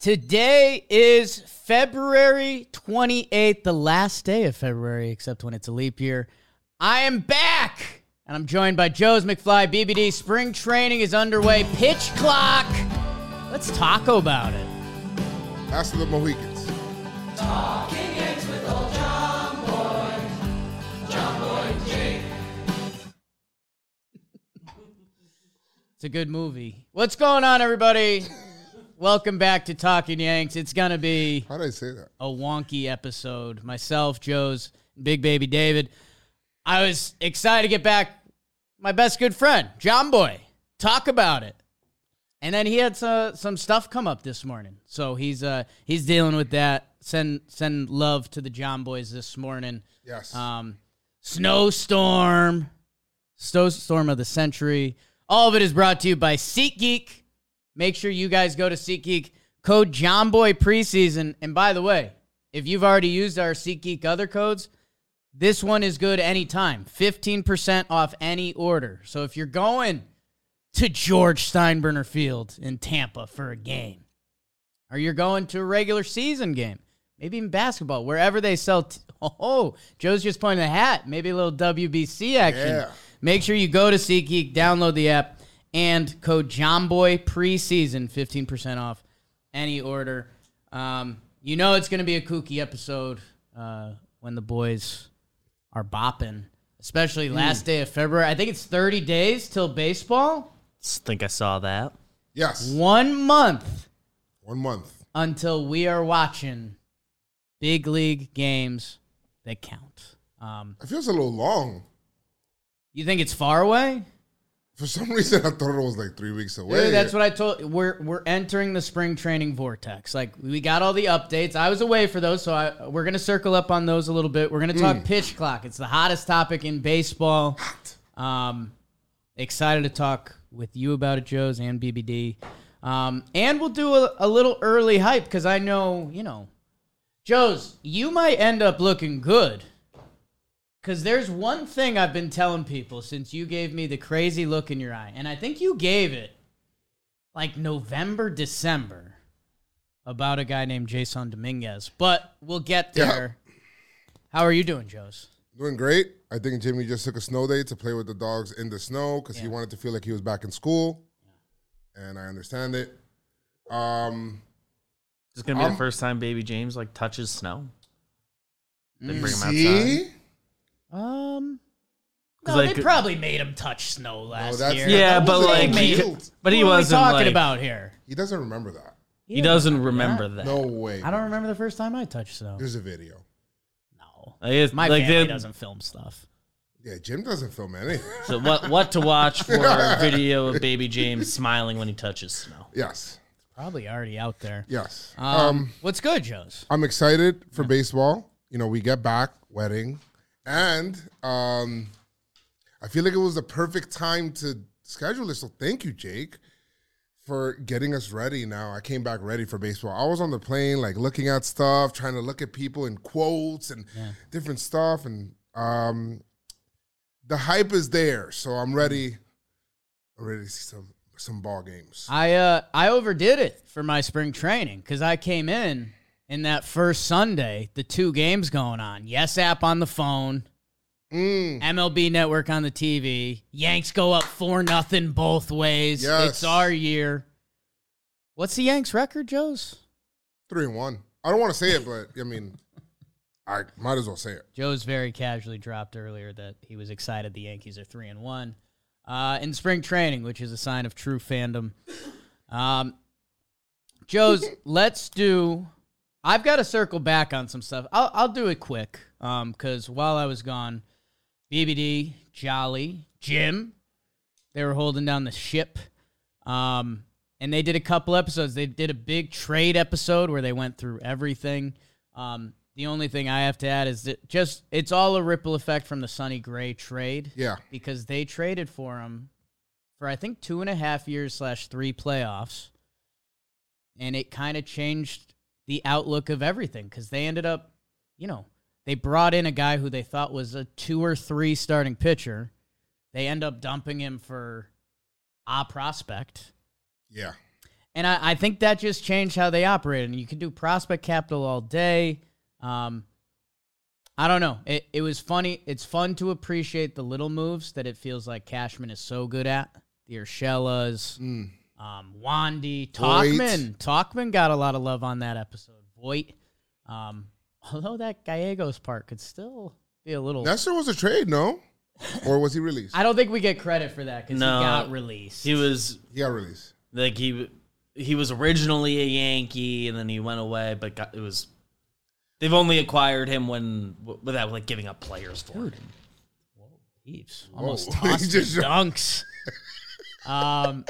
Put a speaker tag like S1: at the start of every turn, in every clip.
S1: Today is February 28th, the last day of February, except when it's a leap year. I am back, and I'm joined by Joe's McFly BBD. Spring training is underway. Pitch clock. Let's talk about it.
S2: Ask the Mohicans.
S1: talking It's a good movie. What's going on, everybody? Welcome back to Talking Yanks. It's going to be
S2: How did I say that?
S1: a wonky episode. Myself, Joe's, Big Baby David. I was excited to get back. My best good friend, Jomboy, talk about it. And then he had some some stuff come up this morning, so he's uh he's dealing with that. Send send love to the Jomboys this morning.
S2: Yes.
S1: Um, snowstorm, snowstorm of the century. All of it is brought to you by SeatGeek. Make sure you guys go to SeatGeek. Code Jomboy preseason. And by the way, if you've already used our SeatGeek other codes, this one is good anytime. 15% off any order. So if you're going to George Steinbrenner Field in Tampa for a game, or you're going to a regular season game, maybe even basketball, wherever they sell. T- oh, Joe's just pointing a hat. Maybe a little WBC action.
S2: Yeah.
S1: Make sure you go to SeatGeek, download the app, and code Jomboy preseason, 15% off any order. Um, you know it's going to be a kooky episode uh, when the boys are bopping, especially last day of February. I think it's 30 days till baseball.
S3: think I saw that.
S2: yes.
S1: One month
S2: One month.
S1: until we are watching big league games that count. Um,
S2: It feels a little long.
S1: you think it's far away?
S2: For some reason, I thought it was like three weeks away.
S1: Dude, that's what I told. We're we're entering the spring training vortex. Like we got all the updates. I was away for those, so I, we're gonna circle up on those a little bit. We're gonna talk pitch clock. It's the hottest topic in baseball. Um, excited to talk with you about it, Joe's and BBD. Um, and we'll do a, a little early hype because I know you know, Joe's. You might end up looking good. Because there's one thing I've been telling people since you gave me the crazy look in your eye, and I think you gave it like November, December about a guy named Jasson Dominguez. But we'll get
S2: Yeah.
S1: there. How are you doing, Joe's?
S2: Doing great. I think Jimmy just took a snow day to play with the dogs in the snow because he wanted to feel like he was back in school. And I understand it. Um,
S3: This is gonna be
S2: Um,
S3: the first time Baby James like touches snow. They bring him outside.
S2: See?
S1: Um,
S3: 'Cause,
S1: no,
S3: like-
S1: they probably made him touch snow last
S2: that's-
S1: year.
S3: Yeah, but like,
S2: on
S1: made-
S2: field.
S3: but he
S1: What are we
S3: wasn't
S1: talking
S3: like
S1: about here.
S2: He doesn't remember that.
S3: he doesn't remember that.
S2: No way.
S1: I don't remember the first time I touched snow.
S2: There's a video.
S1: No,
S3: Like, it's-
S1: my
S3: like,
S1: family
S3: they-
S1: doesn't film stuff.
S2: Yeah, Jim doesn't film anything.
S3: So what what to watch for a video of Baby James smiling when he touches snow?
S2: yes.
S1: It's probably already out there.
S2: Yes.
S1: Um,
S2: um
S1: what's good, Joe's?
S2: I'm excited for baseball. You know, we get back wedding, and um, I feel like it was the perfect time to schedule this. So thank you, Jake, for getting us ready. Now I came back ready for baseball. I was on the plane, like looking at stuff, trying to look at people in quotes and different stuff, and um, the hype is there. So I'm ready. I'm ready to see some some ball games.
S1: I uh I overdid it for my spring training because I came in in that first Sunday, the two games going on. Yes app on the phone,
S2: Mm,
S1: MLB Network on the TV. Yanks go up four nothing both ways.
S2: Yes.
S1: It's our year. What's the Yanks record, Joe's?
S2: three and one. I don't want to say it, but I mean, I might as well say it.
S1: Joe's very casually dropped earlier that he was excited the Yankees are three and one uh, in spring training, which is a sign of true fandom. Um, Joe's, let's do. I've got to circle back on some stuff. I'll I'll do it quick because while I was gone, BBD, Jolly, Jim, they were holding down the ship. Um, and they did a couple episodes. They did a big trade episode where they went through everything. Um, the only thing I have to add is that just it's all a ripple effect from the Sonny Gray trade
S2: Yeah.
S1: because they traded for him for I think two and a half years slash three playoffs, and it kind of changed the outlook of everything because they ended up, you know, they brought in a guy who they thought was a two or three starting pitcher. They end up dumping him for a prospect.
S2: Yeah.
S1: and I, I think that just changed how they operate. And you can do prospect capital all day. Um, I don't know. It it was funny. It's fun to appreciate the little moves that it feels like Cashman is so good at. The Urshela's,
S2: Mm.
S1: Um, Wandy,
S2: Voit.
S1: Talkman. Talkman got a lot of love on that episode. Voit. Um, although that Gallegos part could still be a little.
S2: Nestor was a trade, no? Or was he released?
S1: I don't think we get credit for that because
S3: No.
S1: he got released.
S3: He was
S2: he got released.
S3: like he he was originally a Yankee and then he went away, but got, it was they've only acquired him when without like giving up players for him.
S1: Heaps. Almost
S2: Whoa.
S1: tossed
S2: He just-
S1: his dunks. um,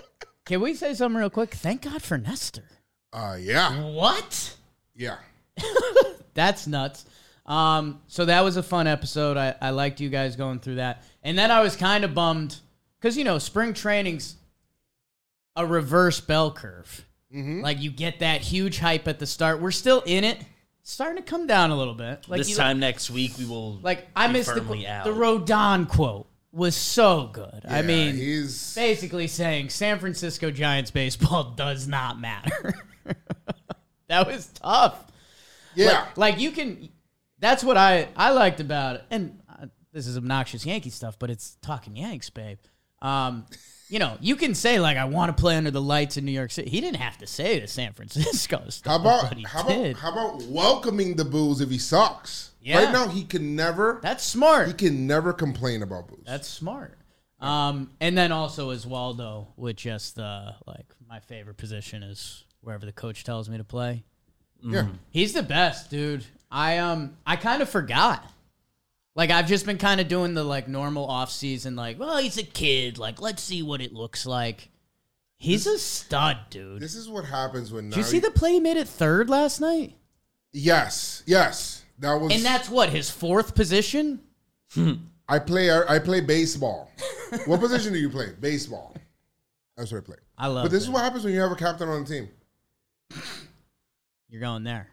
S1: can we say something real quick? Thank God for Nestor.
S2: Uh, yeah,
S1: What?
S2: yeah.
S1: That's nuts. Um, so that was a fun episode. I, I liked you guys going through that. And then I was kind of bummed because, you know, spring training's a reverse bell curve. Like you get that huge hype at the start. We're still in it. It's starting to come down a little bit. Like
S3: this
S1: you-
S3: time next week we will
S1: like I
S3: be
S1: missed the,
S3: firmly out.
S1: the Rodon quote was so good. I mean,
S2: he's
S1: basically saying San Francisco Giants baseball does not matter. that was tough.
S2: yeah.
S1: Like, like you can. That's what I I liked about it. And uh, this is obnoxious Yankee stuff, but it's talking Yanks, babe. Um, you know, you can say like I want to play under the lights in New York City. He didn't have to say the San Francisco stuff,
S2: how about how
S1: did.
S2: about how about welcoming the booze if he sucks?
S1: Yeah.
S2: Right now, he can never
S1: That's smart.
S2: he can never complain about booze.
S1: That's smart. Um, and then also as Oswaldo with just uh, like my favorite position is wherever the coach tells me to play.
S2: yeah.
S1: He's the best, dude. I um I kind of forgot. Like I've just been kind of doing the like normal off season, like, well, he's a kid. Like, let's see what it looks like. He's a stud, dude.
S2: This is what happens when.
S1: Did you see the play he made at third last night?
S2: Yes, yes. That was.
S1: And that's what his fourth position.
S2: I play. I play baseball. what position do you play? Baseball. That's what I play.
S1: I love.
S2: But this is what happens when you have a captain on the team.
S1: you're going there.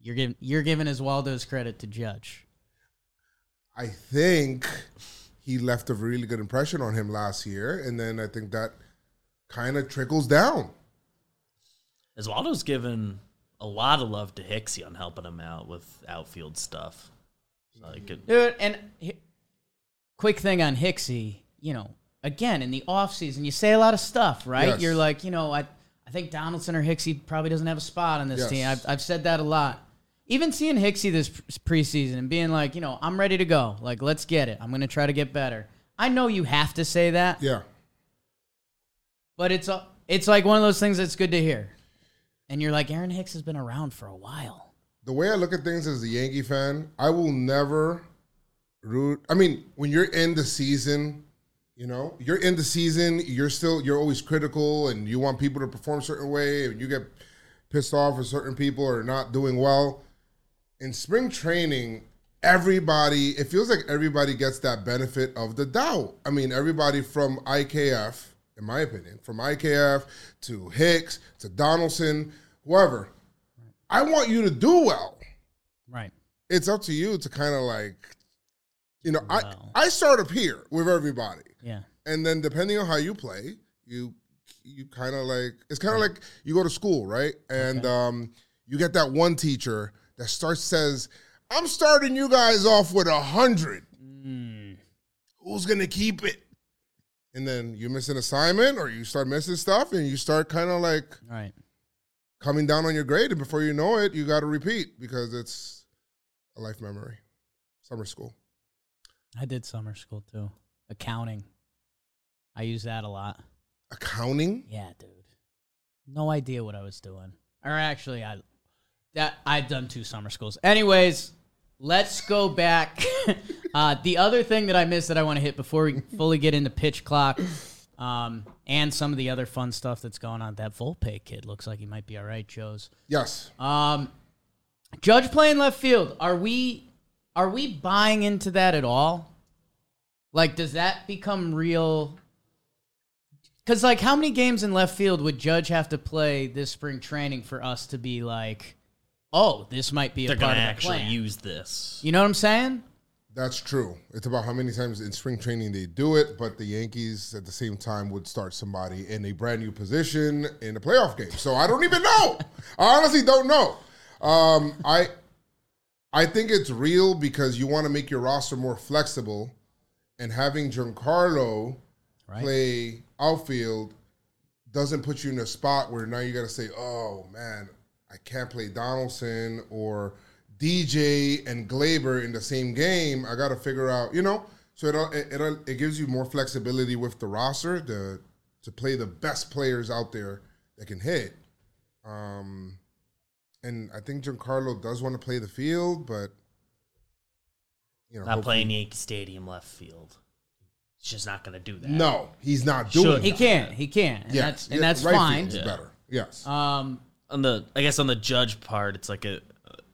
S1: You're giving you're giving Oswaldo's credit to Judge.
S2: I think he left a really good impression on him last year, and then I think that kind of trickles down.
S3: Oswaldo's given a lot of love to Hicksy on helping him out with outfield stuff. Like it,
S1: Dude, and hi- quick thing on Hicksy, you know, again, in the offseason, you say a lot of stuff, right?
S2: Yes.
S1: You're like, you know, I, I think Donaldson or Hicksy probably doesn't have a spot on this
S2: Yes.
S1: team. I've, I've said that a lot. Even seeing Hicksy this preseason and being like, you know, I'm ready to go. Like, let's get it. I'm going to try to get better. I know you have to say that,
S2: Yeah.
S1: but it's a, it's like one of those things that's good to hear. And you're like, Aaron Hicks has been around for a while.
S2: The way I look at things as a Yankee fan, I will never root. I mean, when you're in the season, you know, you're in the season, you're still, you're always critical and you want people to perform a certain way and you get pissed off if certain people are not doing well. In spring training, everybody, it feels like everybody gets that benefit of the doubt. I mean, everybody from IKF, in my opinion, from IKF to Hicks to Donaldson, whoever. I want you to do well.
S1: Right.
S2: It's up to you to kind of like, you know, I. I start up here with everybody,
S1: Yeah.
S2: and then depending on how you play, you you kind of like it's kind of like you go to school, right? And um, you get that one teacher that starts says, "I'm starting you guys off with a hundred. Who's gonna keep it?" And then you miss an assignment, or you start missing stuff, and you start kind of like
S1: Right.
S2: coming down on your grade, and before you know it, you got to repeat because it's a life memory. Summer school.
S1: I did summer school too. Accounting. I use that a lot.
S2: Accounting.
S1: Yeah, dude. No idea what I was doing. Or actually, I that I've done two summer schools. Anyways, let's go back. uh, the other thing that I missed that I want to hit before we fully get into pitch clock, um, and some of the other fun stuff that's going on. That Volpe kid looks like he might be all right, Joe's.
S2: Yes.
S1: Um, Judge playing left field. Are we are we buying into that at all? Like, does that become real? Because like, how many games in left field would Judge have to play this spring training for us to be like, oh, this might be a
S3: they're
S1: part
S3: gonna
S1: of the
S3: actually
S1: plan?
S3: use this.
S1: You know what I'm saying?
S2: That's true. It's about how many times in spring training they do it, but the Yankees at the same time would start somebody in a brand new position in a playoff game. So I don't even know. I honestly don't know. Um, I I think it's real because you want to make your roster more flexible, and having Giancarlo
S1: Right.
S2: play outfield doesn't put you in a spot where now you got to say, "Oh man, I can't play Donaldson or DJ and Gleyber in the same game. I got to figure out, you know." So it it it gives you more flexibility with the roster to to play the best players out there that can hit. Um, and I think Giancarlo does want to play the field, but you know,
S3: Not
S2: hopefully-
S3: playing Yankee Stadium left field. He's just not going to do that.
S2: No, he's not doing.
S3: Should.
S1: He can't. He can't. And
S2: Yes,
S1: that's and
S2: yeah,
S1: that's
S2: right
S1: fine.
S2: field is better. Yes.
S1: Um,
S3: On the, I guess on the judge part, it's like a,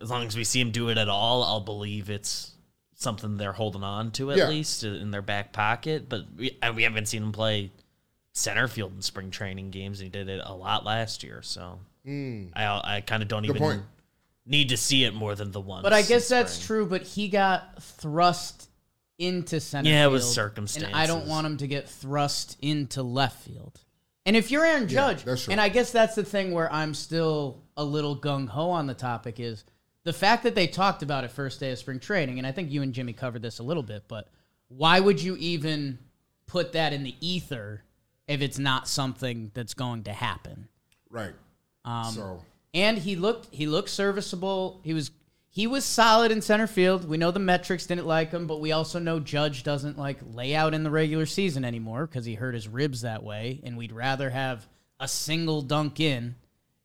S3: as long as we see him do it at all, I'll believe it's something they're holding on to at
S2: Yeah.
S3: least in their back pocket. But we, and we haven't seen him play center field in spring training games. He did it a lot last year, so hmm. I I kind of don't
S2: Good
S3: even
S2: point.
S3: need to see it more than the one.
S1: but I guess that's true. But he got thrust into center.
S3: Yeah, it
S1: field,
S3: was
S1: And I don't want him to get thrust into left field. And if you're Aaron Judge,
S2: true.
S1: and I guess that's the thing where I'm still a little gung ho on the topic is the fact that they talked about it first day of spring training, and I think you and Jimmy covered this a little bit, but why would you even put that in the ether if it's not something that's going to happen?
S2: right.
S1: Um,
S2: so
S1: and he looked he looked serviceable. He was he was solid in center field. We know the metrics didn't like him, but we also know Judge doesn't like lay out in the regular season anymore because he hurt his ribs that way, and we'd rather have a single dunk in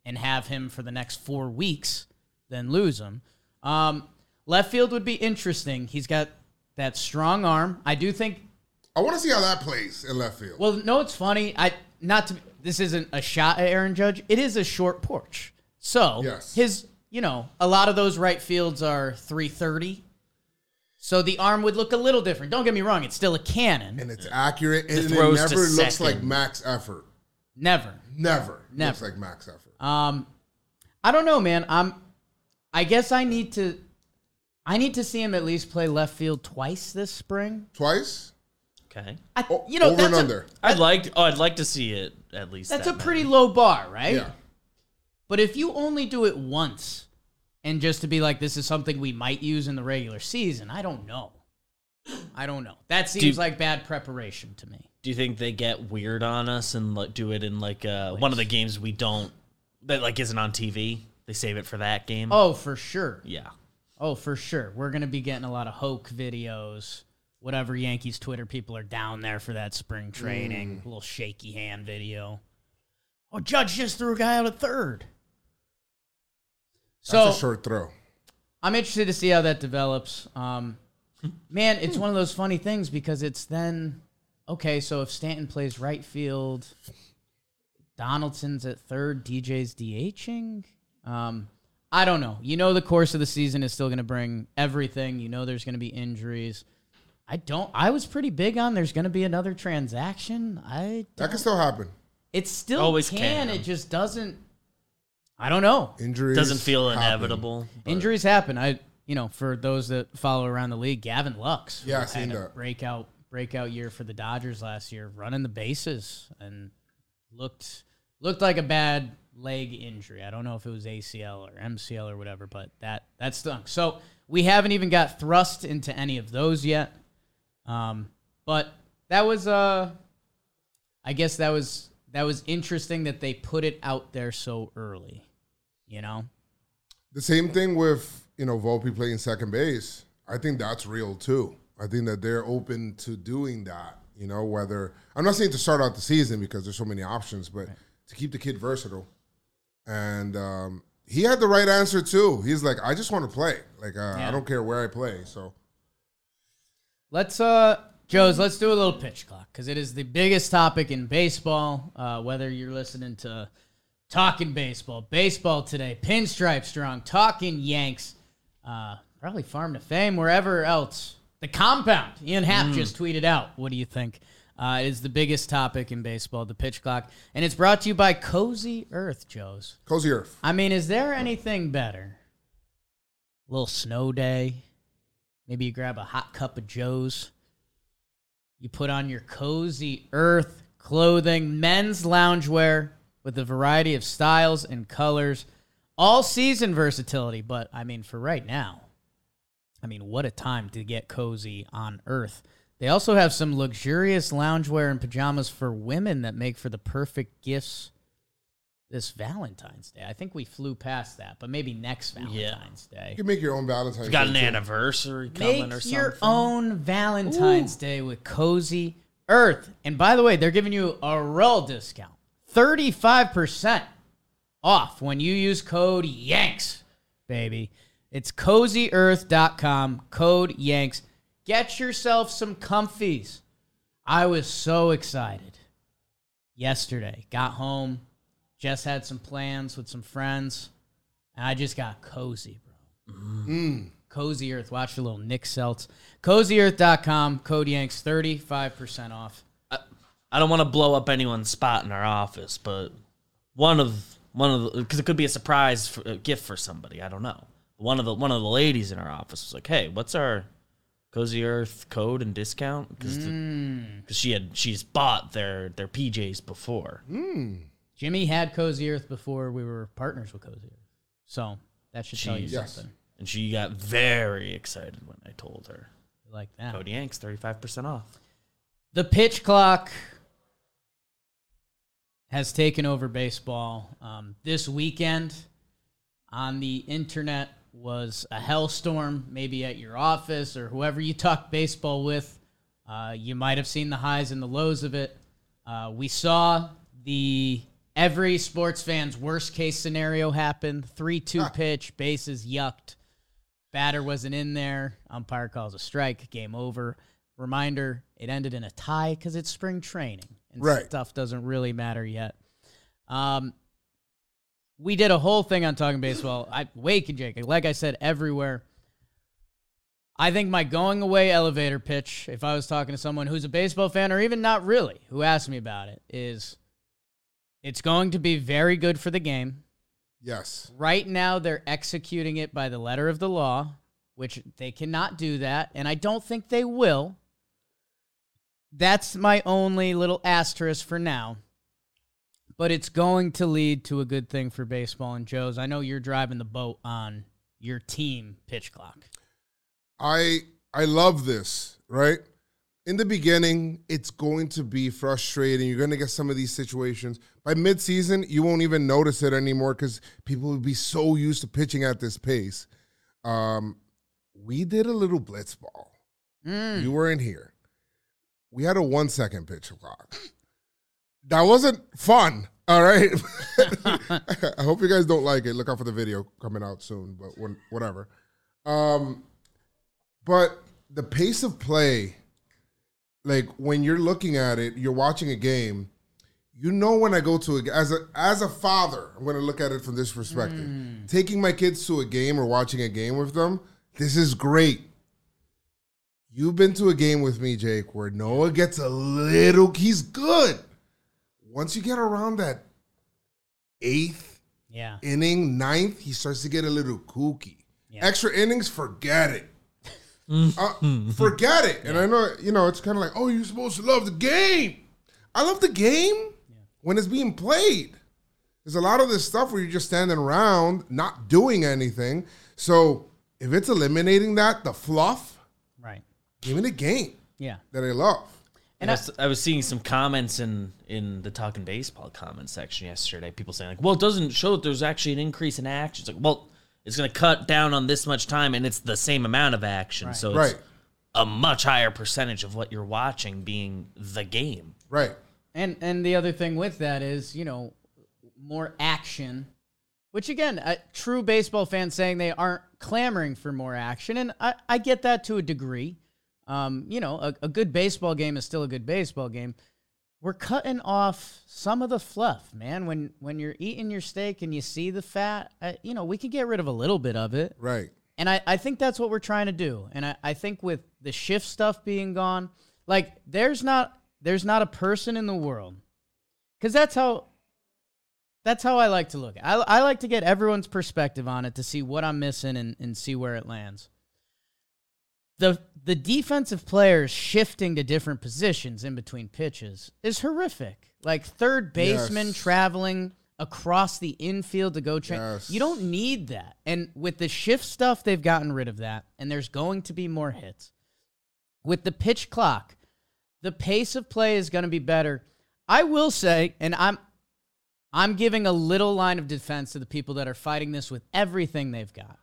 S1: and have him for the next four weeks than lose him. Um, left field would be interesting. He's got that strong arm. I do think
S2: I want to see how that plays in left field.
S1: well, no, it's funny. I not to. This isn't a shot at Aaron Judge. It is a short porch. So
S2: Yes.
S1: his, you know, a lot of those right fields are three thirty. So the arm would look a little different. Don't get me wrong; it's still a cannon.
S2: and it's accurate, and it never looks like max effort.
S1: Never.
S2: Never,
S1: Never.
S2: looks like max effort.
S1: Um, I don't know, man. I'm. I guess I need to. I need to see him at least play left field twice this spring.
S2: Twice,
S3: okay.
S1: I,
S2: O-
S1: you know,
S2: over and
S1: that's a-
S2: under.
S3: I'd like oh I'd like to see it at least.
S1: That's
S3: that
S1: a pretty low bar, right?
S2: Yeah,
S1: But if you only do it once, and just to be like, this is something we might use in the regular season, I don't know. I don't know. That seems like bad preparation to me.
S3: Do you think they get weird on us and like, do it in like uh, one of the games we don't that like isn't on TV? They save it for that game.
S1: Oh, for sure.
S3: yeah.
S1: Oh, for sure. We're gonna be getting a lot of Hoke videos. Whatever Yankees Twitter people are down there for that spring training, little shaky hand video. Oh, Judge just threw a guy out at third. So
S2: that's a short throw.
S1: I'm interested to see how that develops. Um, man, it's one of those funny things because it's then okay. So if Stanton plays right field, Donaldson's at third, DJ's DHing. Um, I don't know. You know, the course of the season is still going to bring everything. You know, there's going to be injuries. I don't. I was pretty big on there's going to be another transaction. I
S2: That
S1: don't,
S2: can still happen.
S1: it still
S3: Always
S1: can.
S3: can.
S1: It just doesn't. I don't know.
S2: Injuries
S3: Doesn't feel
S2: happen.
S3: inevitable. but-
S1: Injuries happen. I, you know, for those that follow around the league, Gavin Lux,
S2: Yeah, I
S1: had
S2: seen
S1: a
S2: that.
S1: breakout breakout year for the Dodgers last year, running the bases and looked looked like a bad leg injury. I don't know if it was ACL or MCL or whatever, but that that stunk. So we haven't even got thrust into any of those yet. Um, but that was uh, I guess that was that was interesting that they put it out there so early. You know.
S2: The same thing with you know Volpe playing second base. I think that's real too. I think that they're open to doing that. You know, whether I'm not saying to start out the season because there's so many options, but to keep the kid versatile. And um, he had the right answer too. He's like, I just want to play. Like uh,
S1: Yeah.
S2: I don't care where I play. So
S1: Let's uh Joe's, let's do a little pitch clock because it is the biggest topic in baseball. Uh, whether you're listening to talking baseball, baseball today, pinstripe strong, talking Yanks, uh, probably farm to fame, wherever else. The compound. Ian Happ just tweeted out. What do you think? Uh, is the biggest topic in baseball, the pitch clock, and it's brought to you by Cozy Earth, Joe's.
S2: cozy earth.
S1: I mean, is there anything better? A little snow day, Maybe you grab a hot cup of Joe's. You put on your cozy earth clothing, men's loungewear with a variety of styles and colors, all season versatility. But I mean, for right now, I mean, what a time to get cozy on earth. They also have some luxurious loungewear and pajamas for women that make for the perfect gifts this Valentine's Day. I think we flew past that, but maybe next Valentine's Day.
S2: You can make your own Valentine's
S3: You got
S2: Day
S3: an
S2: too.
S3: anniversary coming or
S1: Make
S3: something.
S1: your own Valentine's Day with Cozy Earth. And by the way, they're giving you a roll discount 35% off when you use code YANKS, baby. It's cozyearth.com, code YANKS. Get yourself some comfies. I was so excited yesterday. Got home, just had some plans with some friends, and I just got cozy, bro. Mm. Cozy Earth. Watch a little Nick Seltz. CozyEarth.com. Code Yanks. 35% off.
S3: I don't want to blow up anyone's spot in our office, but one of one of the because it could be a surprise for, a gift for somebody. I don't know. One of the one of the ladies in our office was like, "Hey, what's our Cozy Earth code and discount?" Because hmm. she had she's bought their their PJs before. Hmm.
S1: Jimmy had Cozy Earth before we were partners with Cozy Earth. So that should tell you
S2: Yes.
S1: something.
S3: And she got very excited when I told her.
S1: Like that.
S3: Code Yanks, 35% off.
S1: The pitch clock has taken over baseball. Um, this weekend on the internet was a hellstorm, maybe at your office or whoever you talk baseball with. Uh, you might have seen the highs and the lows of it. Uh, we saw the every sports fan's worst case scenario happen 3 2 pitch, bases yucked. Batter wasn't in there. Umpire calls a strike. Game over. Reminder: It ended in a tie because it's spring training and
S2: Right.
S1: stuff doesn't really matter yet. Um, we did a whole thing on talking baseball. I Wake and Jake, like I said, everywhere. I think my going away elevator pitch, if I was talking to someone who's a baseball fan or even not really, who asked me about it, is it's going to be very good for the game.
S2: Yes.
S1: Right now, they're executing it by the letter of the law, which they cannot do that, and I don't think they will. That's my only little asterisk for now. But it's going to lead to a good thing for baseball and Joe's. I know you're driving the boat on your team pitch clock.
S2: I I love this, right? In the beginning, it's going to be frustrating. You're going to get some of these situations. By midseason, you won't even notice it anymore because people will be so used to pitching at this pace. Um, we did a little blitz ball. You were in here. We had a one second pitch clock. That wasn't fun. All right. I hope you guys don't like it. Look out for the video coming out soon, but when, whatever. Um, but the pace of play, like when you're looking at it, you're watching a game. You know when I go to a as a as a father, I'm going to look at it from this perspective. Taking my kids to a game or watching a game with them, this is great. You've been to a game with me, Jake, where Noah gets a little. He's good. Once you get around that eighth
S1: Yeah.
S2: inning, ninth, he starts to get a little kooky.
S1: Yeah.
S2: Extra innings, forget it. Uh, forget it. And I know, you know, it's kind of like, oh, you're supposed to love the game. I love the game when it's being played. There's a lot of this stuff where you're just standing around, not doing anything. So if it's eliminating that, the fluff,
S1: Right.
S2: Give me the game
S1: Yeah.
S2: that I love.
S3: And I, was, I was seeing some comments in in the talking baseball comment section yesterday. People saying like, "Well, it doesn't show that there's actually an increase in action." It's like, well, it's going to cut down on this much time, and it's the same amount of action, so it's
S2: Right,
S3: a much higher percentage of what you're watching being the game.
S2: right.
S1: And and the other thing with that is, you know, more action, which again, a true baseball fans saying they aren't clamoring for more action, and I, I get that to a degree. Um, you know, a, a good baseball game is still a good baseball game. We're cutting off some of the fluff, man. When when you're eating your steak and you see the fat, uh, you know, we could get rid of a little bit of it.
S2: Right.
S1: And I, I think that's what we're trying to do. And I, I think with the shift stuff being gone, like there's not there's not a person in the world. Cause that's how that's how I like to look. At it. I, I like to get everyone's perspective on it to see what I'm missing and, and see where it lands. The the defensive players shifting to different positions in between pitches is horrific. Like third baseman
S2: Yes.
S1: traveling across the infield to go train.
S2: Yes.
S1: You don't need that. And with the shift stuff, they've gotten rid of that. And there's going to be more hits. With the pitch clock, the pace of play is going to be better. I will say, and I'm I'm giving a little line of defense to the people that are fighting this with everything they've got.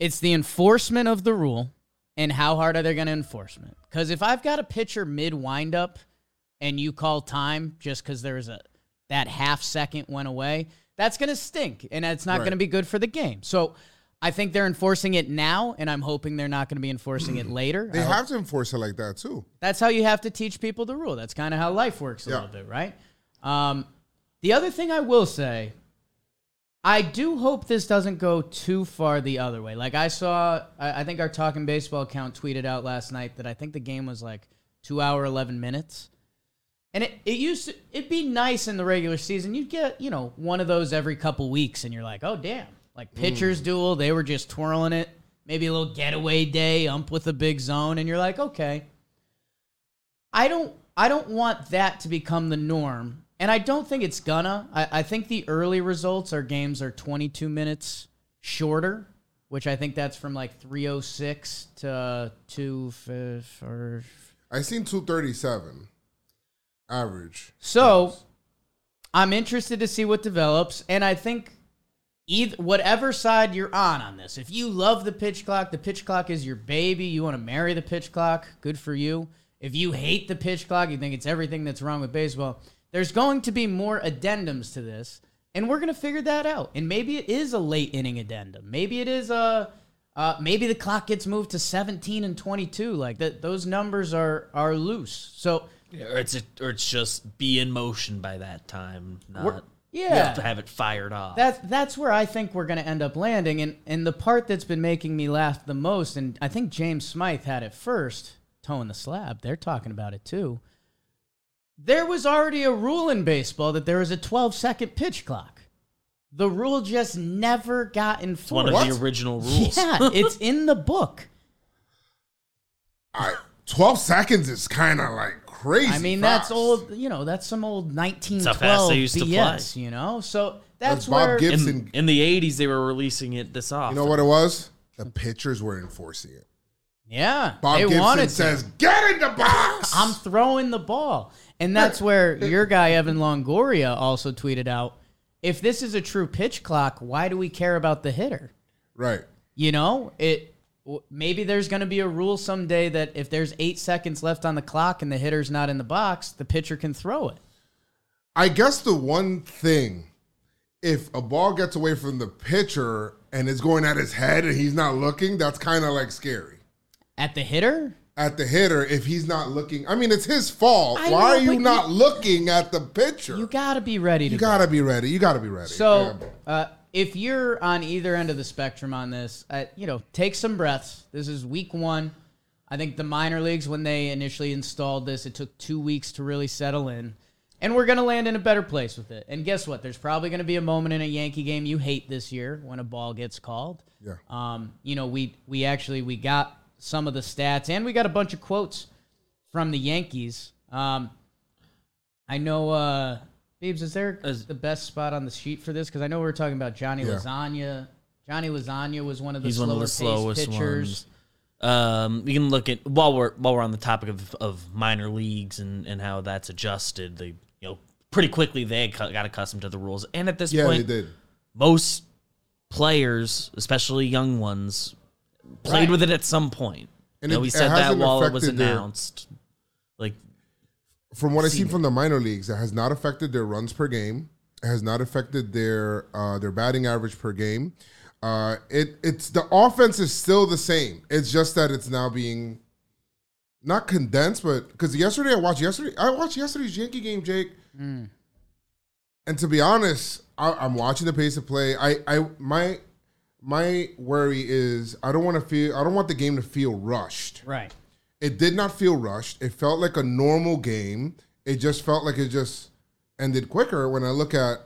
S1: It's the enforcement of the rule and how hard are they going to enforce it? Because if I've got a pitcher mid windup and you call time just because there's a that half second went away, that's going to stink and it's not
S2: Right.
S1: going to be good for the game. So I think they're enforcing it now, and I'm hoping they're not going to be enforcing it later.
S2: They have to enforce it like that too.
S1: that's how you have to teach people the rule. That's kind of how life works a
S2: Yeah.
S1: little bit, right? Um, the other thing I will say, I do hope this doesn't go too far the other way. Like I saw, I, I think our Talking Baseball account tweeted out last night that I think the game was like two hour eleven minutes, and it, it used to it'd be nice in the regular season. You'd get you know one of those every couple weeks, and you're like, oh damn, like hmm. pitchers duel, they were just twirling it. Maybe a little getaway day, ump with a big zone, and you're like, okay. I don't I don't want that to become the norm. And I don't think it's gonna. I, I think the early results are games are 22 minutes shorter, which I think that's from like 306 to 2 f- or
S2: I seen two thirty seven average.
S1: So I'm interested to see what develops, and I think either whatever side you're on on this, if you love the pitch clock, the pitch clock is your baby. You want to marry the pitch clock. Good for you. If you hate the pitch clock, you think it's everything that's wrong with baseball. There's going to be more addendums to this, and we're going to figure that out. And maybe it is a late inning addendum. Maybe it is a. Uh, maybe the clock gets moved to 17 and 22. Like that, those numbers are are loose. So
S3: Or it's a, or it's just be in motion by that time. Not
S1: yeah.
S3: have to have it fired off.
S1: That's that's where I think we're going to end up landing, and and the part that's been making me laugh the most, and I think James Smyth had it first, toeing the slab. They're talking about it too. There was already a rule in baseball that there was a 12 second pitch clock. The rule just never got
S3: It's one
S1: enforced.
S3: of the original rules.
S1: yeah, it's in the book.
S2: I twelve seconds is kind of like crazy.
S1: I mean,
S2: fast.
S1: that's old. You know, that's some old 1912
S3: fast they used to
S1: BS. You know, so that's,
S2: That's Bob
S1: where
S2: Gibbs.
S3: In, in the '80s, they were releasing it this off.
S2: You know what it was? The pitchers were enforcing it.
S1: yeah,
S2: Bob
S1: they
S2: Gibson
S1: wanted to.
S2: says, "Get in the box."
S1: I'm throwing the ball. And that's where your guy, Evan Longoria, also tweeted out if this is a true pitch clock, why do we care about the hitter?
S2: right.
S1: You know, it maybe there's going to be a rule someday that if there's eight seconds left on the clock and the hitter's not in the box, the pitcher can throw it.
S2: I guess the one thing, if a ball gets away from the pitcher and it's going at his head and he's not looking, that's kind of like scary.
S1: At the hitter?
S2: At the hitter, if he's not looking, I mean, it's his fault.
S1: I
S2: Why
S1: know,
S2: are you not
S1: you-
S2: looking at the pitcher?
S1: You got to be ready to
S2: You gotta be ready. You gotta be ready.
S1: So,
S2: Yeah.
S1: uh, if you're on either end of the spectrum on this, uh, you know, take some breaths. This is week one. I think the minor leagues, when they initially installed this, it took two weeks to really settle in. And we're going to land in a better place with it. And guess what? There's probably going to be a moment in a Yankee game you hate this year when a ball gets called.
S2: Yeah.
S1: Um, you know, we we actually we got some of the stats and we got a bunch of quotes from the Yankees. Um, I know, uh, Beebs, is there
S3: As-
S1: the best spot on the sheet for this? Because I know we were talking about Johnny
S2: Yeah.
S1: Lasagna. Johnny Lasagna was one of the
S3: He's one
S1: slower
S3: of the slowest
S1: pitchers.
S3: ones. Um, we can look at while we're while we're on the topic of, of minor leagues and, and how that's adjusted. They you know pretty quickly they got got accustomed to the rules, and at this
S2: yeah,
S3: point,
S2: they did.
S3: most players, especially young ones, played
S1: Right.
S3: with it at some point.
S2: And
S3: you know,
S2: it-
S3: we said that while it was
S2: affected their-
S3: announced. Like
S2: From what I've
S3: seen
S2: seen from the minor leagues, it has not affected their runs per game. It has not affected their uh, their batting average per game. Uh, it it's the offense is still the same. It's just that it's now being not condensed, but because yesterday I watched yesterday I watched yesterday's Yankee game, Jake. And to be honest, I, I'm watching the pace of play. I, I my my worry is I don't want to feel I don't want the game to feel rushed.
S1: Right.
S2: It did not feel rushed. It felt like a normal game. It just felt like it just ended quicker. When I look at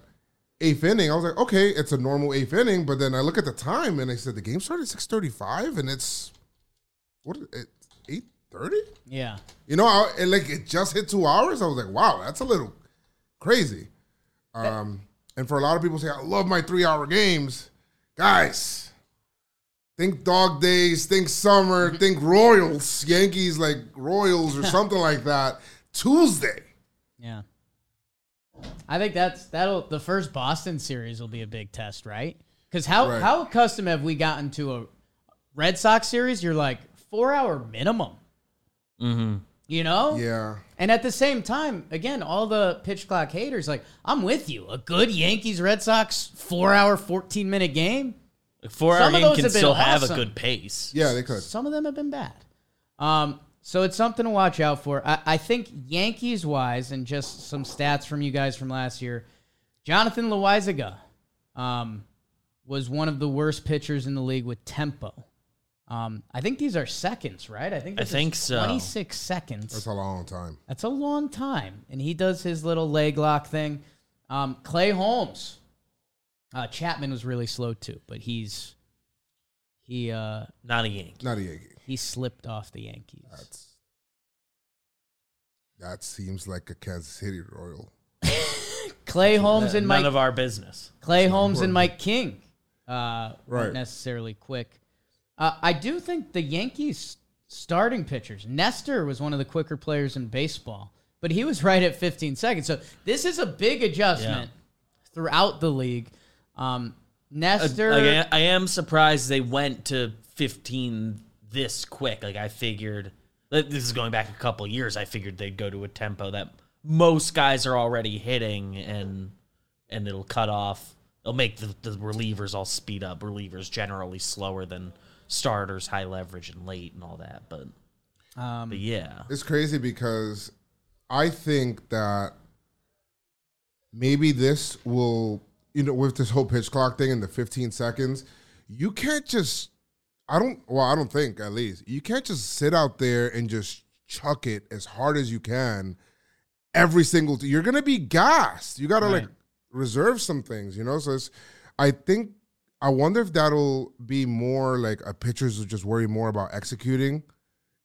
S2: eighth inning, I was like, okay, it's a normal eighth inning. But then I look at the time and I said the game started at six thirty five, and it's what? It, eight thirty.
S1: Yeah.
S2: You know, I, it, like it just hit two hours. I was like, wow, that's a little crazy. Um, and for a lot of people say, I love my three hour games, guys. Think dog days, think summer, think Royals, Yankees like Royals or something like that. Tuesday.
S1: Yeah. I think that's that'll the first Boston series will be a big test, right? Because how
S2: Right.
S1: how accustomed have we gotten to a Red Sox series? You're like four hour minimum.
S3: Mm-hmm.
S1: You know?
S2: Yeah.
S1: And at the same time, again, all the pitch clock haters, like, I'm with you. A good Yankees Red Sox four hour, 14 minute game.
S3: Like four hour
S1: of
S3: game can
S1: have been
S3: still have a good pace.
S2: Yeah, they could.
S1: Some of them have been bad. Um, so it's something to watch out for. I, I think Yankees wise, and just some stats from you guys from last year, Jonathan Loáisiga um, was one of the worst pitchers in the league with tempo. Um, I think these are seconds, right? I think
S3: I think so.
S1: 26 seconds.
S2: That's a long time.
S1: That's a long time. And he does his little leg lock thing. Um, Clay Holmes. Uh, Chapman was really slow too, but he's he uh
S3: Not a Yankee.
S2: Not a Yankee.
S1: he slipped off the Yankees.
S2: That's that seems like a Kansas City Royal.
S1: Clay Holmes and
S3: None
S1: Mike
S3: of our business.
S1: Clay Holmes and Mike King uh
S2: Right.
S1: weren't necessarily quick. Uh, I do think the Yankees starting pitchers, Nestor was one of the quicker players in baseball, but he was right at 15 seconds. So this is a big adjustment throughout the league. Um, Nestor,
S3: Like, I, I am surprised they went to 15 this quick. Like I figured, this is going back a couple years. I figured they'd go to a tempo that most guys are already hitting, and and it'll cut off. It'll make the, the relievers all speed up. Relievers generally slower than starters, high leverage and late and all that. But
S1: um,
S3: but yeah,
S2: It's crazy because I think that maybe this will, you know, with this whole pitch clock thing and the 15 seconds, you can't just, I don't, well, I don't think at least, you can't just sit out there and just chuck it as hard as you can every single, t- you're going to be gassed. You got to
S1: Right.
S2: like reserve some things, you know? So it's, I think, I wonder if that'll be more like a pitchers will just worry more about executing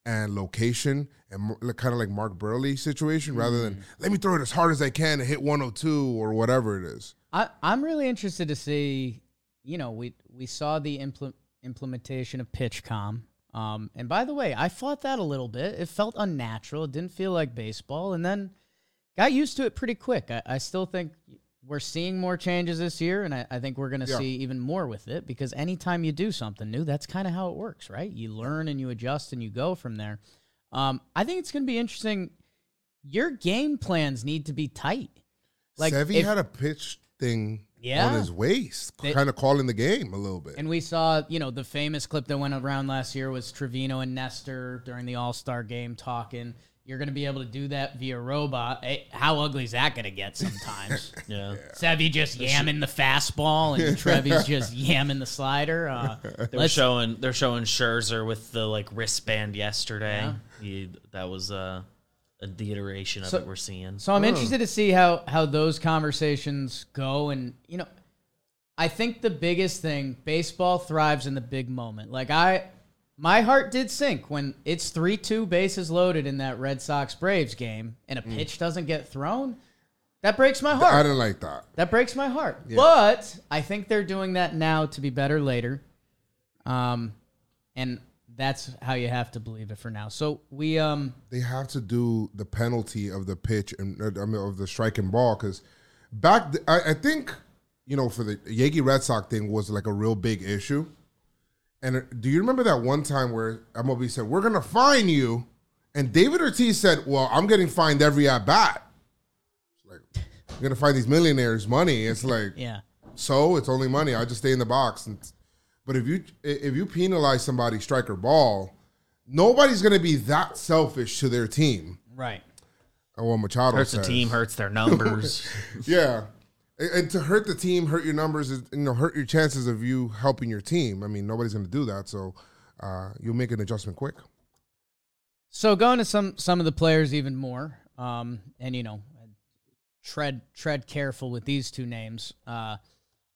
S2: and location and like, kind of like Mark Buehrle situation rather than let me throw it as hard as I can and hit 102 or whatever it is.
S1: I, I'm really interested to see. You know, we we saw the impl- implementation of PitchCom. Um, and by the way, I fought that a little bit. It felt unnatural. It didn't feel like baseball, and then got used to it pretty quick. I, I still think we're seeing more changes this year, and I, I think we're going to
S2: Yeah.
S1: see even more with it because anytime you do something new, that's kind of how it works, right? You learn and you adjust and you go from there. Um, I think it's going to be interesting. Your game plans need to be tight.
S2: Like Sevy had a pitch thing
S1: Yeah.
S2: on his waist, kind of calling the game a little bit.
S1: And we saw, you know, the famous clip that went around last year was Trevino and Nestor during the All Star game talking. You're going to be able to do that via robot. Eh, how ugly is that going to get sometimes?
S3: yeah.
S1: Sevy just yamming the fastball and Trevy's just yamming the slider. Uh,
S3: They're showing they're showing Scherzer with the like wristband yesterday.
S1: Yeah.
S3: He, that was uh, the iteration of
S1: So-
S3: it we're seeing.
S1: So I'm interested to see how how those conversations go, and you know, I think the biggest thing baseball thrives in the big moment. Like I, my heart did sink when it's three two bases loaded in that Red Sox Braves game, and a pitch doesn't get thrown. That breaks my heart.
S2: I didn't like that.
S1: That breaks my heart. But I think they're doing that now to be better later. Um, and that's how you have to believe it for now. So we um
S2: They have to do the penalty of the pitch and uh, I mean, of the striking ball because back, th- I, I think you know for the Yankee Red Sox thing was like a real big issue. And uh, do you remember that one time where MLB said we're gonna fine you, and David Ortiz said, "Well, I'm getting fined every at bat." It's like I'm gonna find these millionaires money. It's like
S1: yeah.
S2: so it's only money. I just stay in the box. And, but if you if you penalize somebody striker ball, nobody's gonna be that selfish to their team.
S1: Right.
S2: And what Machado
S3: hurts the team, hurts their numbers.
S2: Yeah. And- to hurt the team, hurt your numbers, is, you know, hurt your chances of you helping your team. I mean, nobody's going to do that, so uh, you'll make an adjustment quick.
S1: So going to some some of the players even more, um, and you know, tread tread careful with these two names. Uh,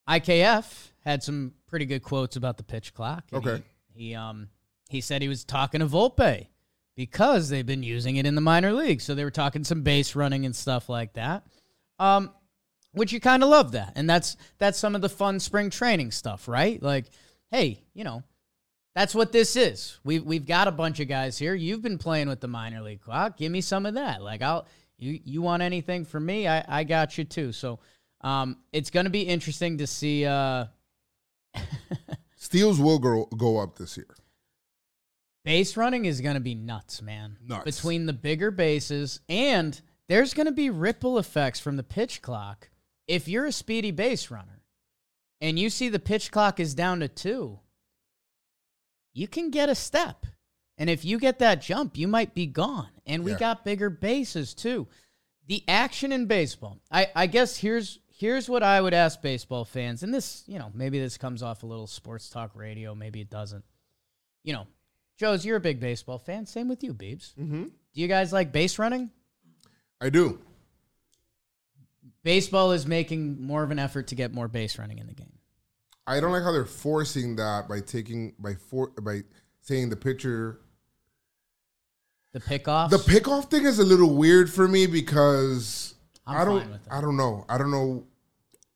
S1: IKF had some pretty good quotes about the pitch clock.
S2: Okay.
S1: He, he um he said he was talking to Volpe because they've been using it in the minor leagues. So they were talking some base running and stuff like that. Um, which you kind of love that. And that's that's some of the fun spring training stuff, right? Like, hey, you know, that's what this is. We've we've got a bunch of guys here. You've been playing with the minor league clock. Give me some of that. Like I'll you you want anything from me? I I got you too. So um, it's going to be interesting to see. Uh,
S2: Steals will go go up this year.
S1: base running is going to be nuts, man.
S2: Nuts.
S1: Between the bigger bases and there's going to be ripple effects from the pitch clock. If you're a speedy base runner and you see the pitch clock is down to two, you can get a step. And if you get that jump, you might be gone. And we
S2: Yeah.
S1: got bigger bases too. The action in baseball. I, I guess here's here's what I would ask baseball fans, and this, you know, maybe this comes off a little sports talk radio, maybe it doesn't. You know, Joe's, you're a big baseball fan. Same with you, Beebs.
S2: Mm-hmm.
S1: Do you guys like base running?
S2: I do.
S1: Baseball is making more of an effort to get more base running in the game.
S2: I don't like how they're forcing that by taking by for by saying the pitcher.
S1: The pickoffs.
S2: The pickoff thing is a little weird for me because
S1: I'm
S2: I
S1: with it.
S2: I don't know I don't know.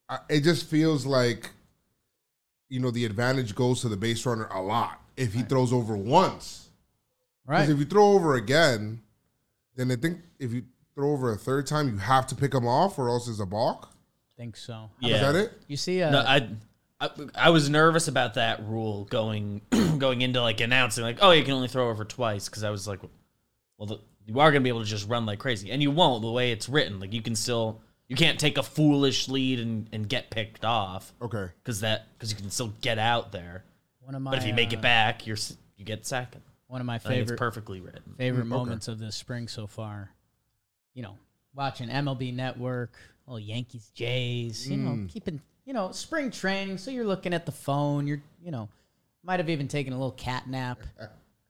S2: I, it just feels like you know the advantage goes to the base runner a lot if he throws over once.
S1: right.
S2: Because if you throw over again, then I think if you throw over a third time, you have to pick him off, or else it's a balk.
S1: think so.
S3: Yeah.
S2: Is that it?
S1: You see, uh,
S3: No, I, I I was nervous about that rule going going into like announcing like oh you can only throw over twice because I was like well the, you are gonna be able to just run like crazy and you won't the way it's written like you can still you can't take a foolish lead and, and get picked off
S2: Okay.
S3: because that because you can still get out there
S1: one of my
S3: but if you make
S1: uh,
S3: it back you're s- you get second
S1: one of my
S3: I think it's
S1: favorite
S3: perfectly written
S1: favorite
S2: Mm, okay.
S1: moments of this spring so far. You know, watching MLB Network, oh Yankees, Jays. You know,
S2: Mm.
S1: keeping you know spring training. So you're looking at the phone. You're you know, might have even taken a little cat nap.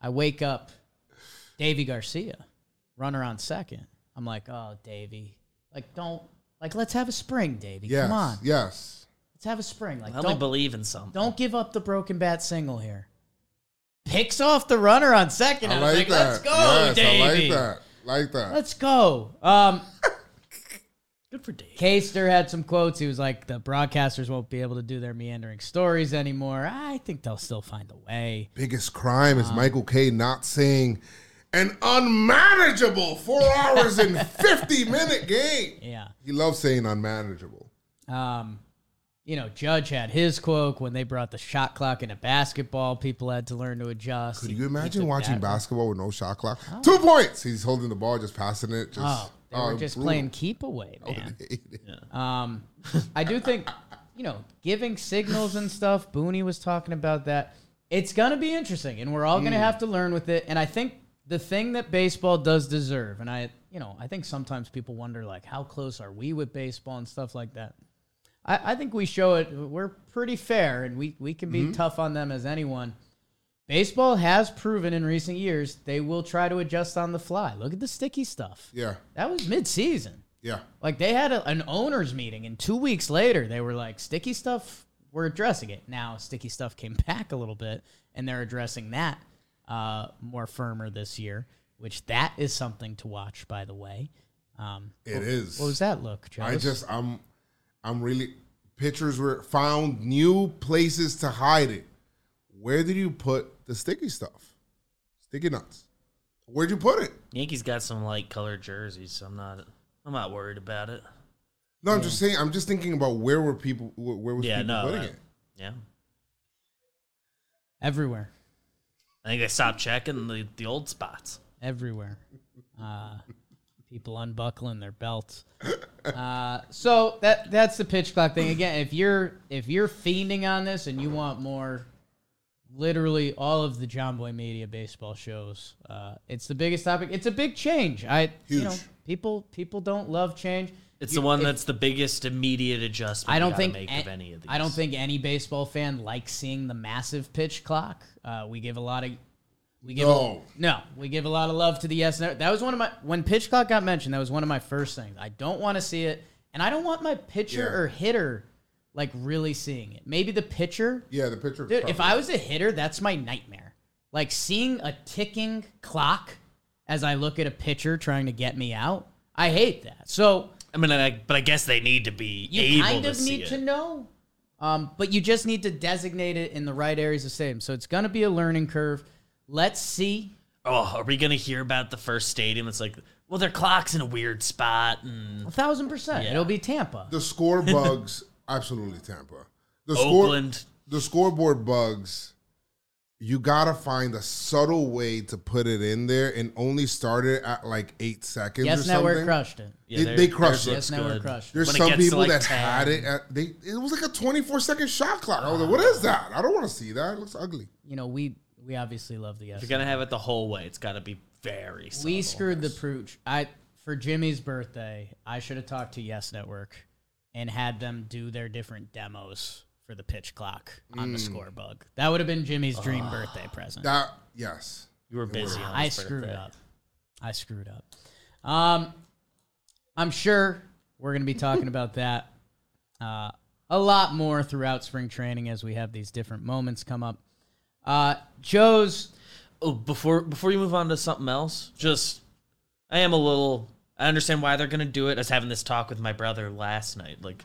S1: I wake up, Deivi Garcia, runner on second. I'm like, oh Deivi, like don't like let's have a spring, Deivi.
S2: Yes.
S1: Come on,
S2: Yes.
S1: let's have a spring. Like
S3: let me
S1: don't
S3: believe in something
S1: don't give up the broken bat single here. Picks off the runner on second. I,
S2: I
S1: was
S2: like
S1: like,
S2: that.
S1: let's go,
S2: yes,
S1: Deivi.
S2: I like that. Like that.
S1: Let's go. Um,
S3: good for Dave
S1: Caster had some quotes. He was like, the broadcasters won't be able to do their meandering stories anymore. I think they'll still find a way.
S2: biggest crime is Michael Kay not saying an unmanageable four hours and 50 minute game.
S1: Yeah.
S2: He loves saying unmanageable.
S1: Um, you know, Judge had his quote when they brought the shot clock into basketball. People had to learn to adjust.
S2: Could you imagine watching basketball with no shot clock? Two points. He's holding the ball, just passing it. Just,
S1: Oh, they were
S2: oh,
S1: just
S2: brutal.
S1: playing keep away, man.
S2: it.
S1: Um, I do think, you know, giving signals and stuff. Booney was talking about that. It's gonna be interesting, and we're all gonna have to learn with it. And I think the thing that baseball does deserve, and I, you know, I think sometimes people wonder like, how close are we with baseball and stuff like that. I, I think we show it. We're pretty fair, and we we can be tough on them as anyone. Baseball has proven in recent years they will try to adjust on the fly. Look at the sticky stuff.
S2: Yeah.
S1: That was mid-season.
S2: Yeah.
S1: Like they had a, an owners meeting, and two weeks later they were like, "Sticky stuff, we're addressing it." Now, sticky stuff came back a little bit, and they're addressing that uh, more firmer this year, which that is something to watch. By the way, um,
S2: It is.
S1: what was that look? Joe?
S2: I just I'm I'm really pitchers were found new places to hide it. Where did you put the sticky stuff? Sticky nuts. Where'd you put it?
S3: Yankees got some light colored jerseys so I'm not I'm not worried about it
S2: No, I'm just saying. I'm just thinking about where were people? Where where was
S3: Yeah,
S2: people
S3: no,
S2: putting
S3: I-
S2: it?
S3: yeah
S1: everywhere,
S3: I think they stopped checking the, the old spots.
S1: everywhere. Uh, people unbuckling their belts. Uh, so that that's the pitch clock thing. Again, if you're if you're fiending on this and you want more, literally all of the Jomboy Media baseball shows, uh, it's the biggest topic. It's a big change. I you know
S2: Huge.
S1: people people don't love change.
S3: It's
S1: You-
S3: the one
S1: if-
S3: that's the biggest immediate adjustment
S1: I don't
S3: you gotta
S1: think
S3: make
S1: a-
S3: of any of these.
S1: I don't think any baseball fan likes seeing the massive pitch clock. Uh, we give a lot of we give
S2: No.
S1: a, no we give a lot of love to the yes. no. That was one of my when pitch clock got mentioned. That was one of my first things. I don't want to see it, and I don't want my pitcher
S2: Yeah.
S1: or hitter like really seeing it. Maybe the pitcher,
S2: Yeah, the pitcher.
S1: dude. If I was a hitter, that's my nightmare. Like seeing a ticking clock as I look at a pitcher trying to get me out. I hate that. So
S3: I mean, I, but I guess they need to be
S1: you
S3: able
S1: kind
S3: to
S1: of
S3: see
S1: need
S3: it.
S1: to know. Um, but you just need to designate it in the right areas of stadium. So it's going to be a learning curve. Let's see.
S3: Oh, are we gonna hear about the first stadium? It's like, well, their clock's in a weird spot, and
S1: A thousand percent.
S3: Yeah.
S1: It'll be Tampa.
S2: The score bugs, absolutely Tampa. The score,
S3: Oakland.
S2: the scoreboard bugs. You gotta find a subtle way to put it in there, and only start it at like eight seconds.
S1: Yes
S2: or
S1: Network
S2: something.
S1: crushed it.
S3: Yeah,
S2: They-
S3: their-
S2: they crushed
S3: theirs
S2: it.
S3: looks
S1: Yes, Network
S3: good.
S1: crushed it.
S2: There's
S3: When it
S2: some
S3: gets to,
S2: people
S3: like,
S2: that
S3: 10.
S2: had it. At, they it was like a 24 second shot clock. I was like, what is that? I don't want to see that. It looks ugly.
S1: You know, we we obviously love the yes.
S3: If you're gonna have it the whole way, it's got to be very.
S1: we screwed the pooch. I for Jimmy's birthday, I should have talked to Yes Network and had them do their different demos for the pitch clock on
S2: Mm.
S1: the score bug. That would have been Jimmy's dream birthday present.
S2: That yes.
S3: You were busy. On
S1: I
S3: his
S1: screwed
S3: birthday.
S1: up. I screwed up. Um, I'm sure we're going to be talking about that uh, a lot more throughout spring training as we have these different moments come up. Uh, Joe's
S3: Oh, before before you move on to something else, just I am a little. I understand why they're gonna do it. I was having this talk with my brother last night. Like,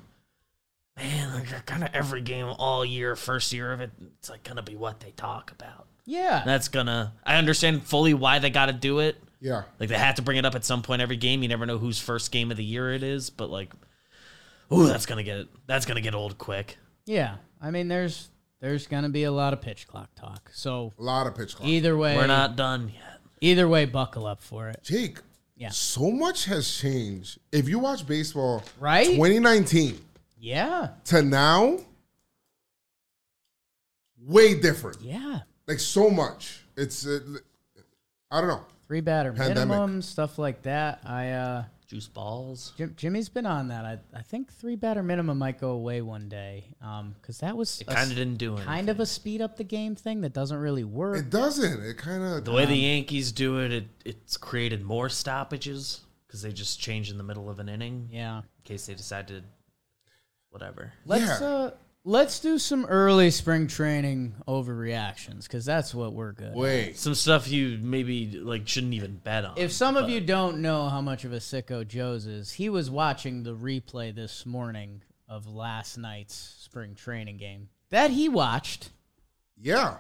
S3: man, like kind of every game all year, first year of it, it's like gonna be what they talk about.
S1: yeah,
S3: That's gonna. I understand fully why they got to do it.
S2: Yeah.
S3: Like they have to bring it up at some point every game. You never know whose first game of the year it is, but like, ooh, that's gonna get that's gonna get old quick.
S1: yeah. I mean, there's there's going to be a lot of pitch clock talk. So
S2: A lot of pitch clock.
S1: either way,
S3: We're not done yet.
S1: either way, buckle up for it.
S2: Jake.
S1: Yeah.
S2: So much has changed. If you watch baseball,
S1: Right?
S2: 2019
S1: Yeah,
S2: to now, way different.
S1: yeah.
S2: Like so much. It's uh, I don't know.
S1: Three batter
S2: Pandemic.
S1: minimum stuff like that. I uh,
S3: Juice balls.
S1: Jim, Jimmy's been on that. I, I think three batter minimum might go away one day. Um, because that was
S3: It kind of didn't do it.
S1: kind of a speed up the game thing that doesn't really work.
S2: It doesn't. It kind of
S3: The way the Yankees do it, it it's created more stoppages because they just change in the middle of an inning
S1: yeah.
S3: in case they decide to whatever.
S1: Let's
S2: Yeah.
S1: uh let's do some early spring training overreactions because that's what we're good. at.
S2: Wait.
S3: Some stuff you maybe like shouldn't even bet on.
S1: If some of you don't know how much of a sicko Joe's is, he was watching the replay this morning of last night's spring training game that he watched.
S2: Yeah.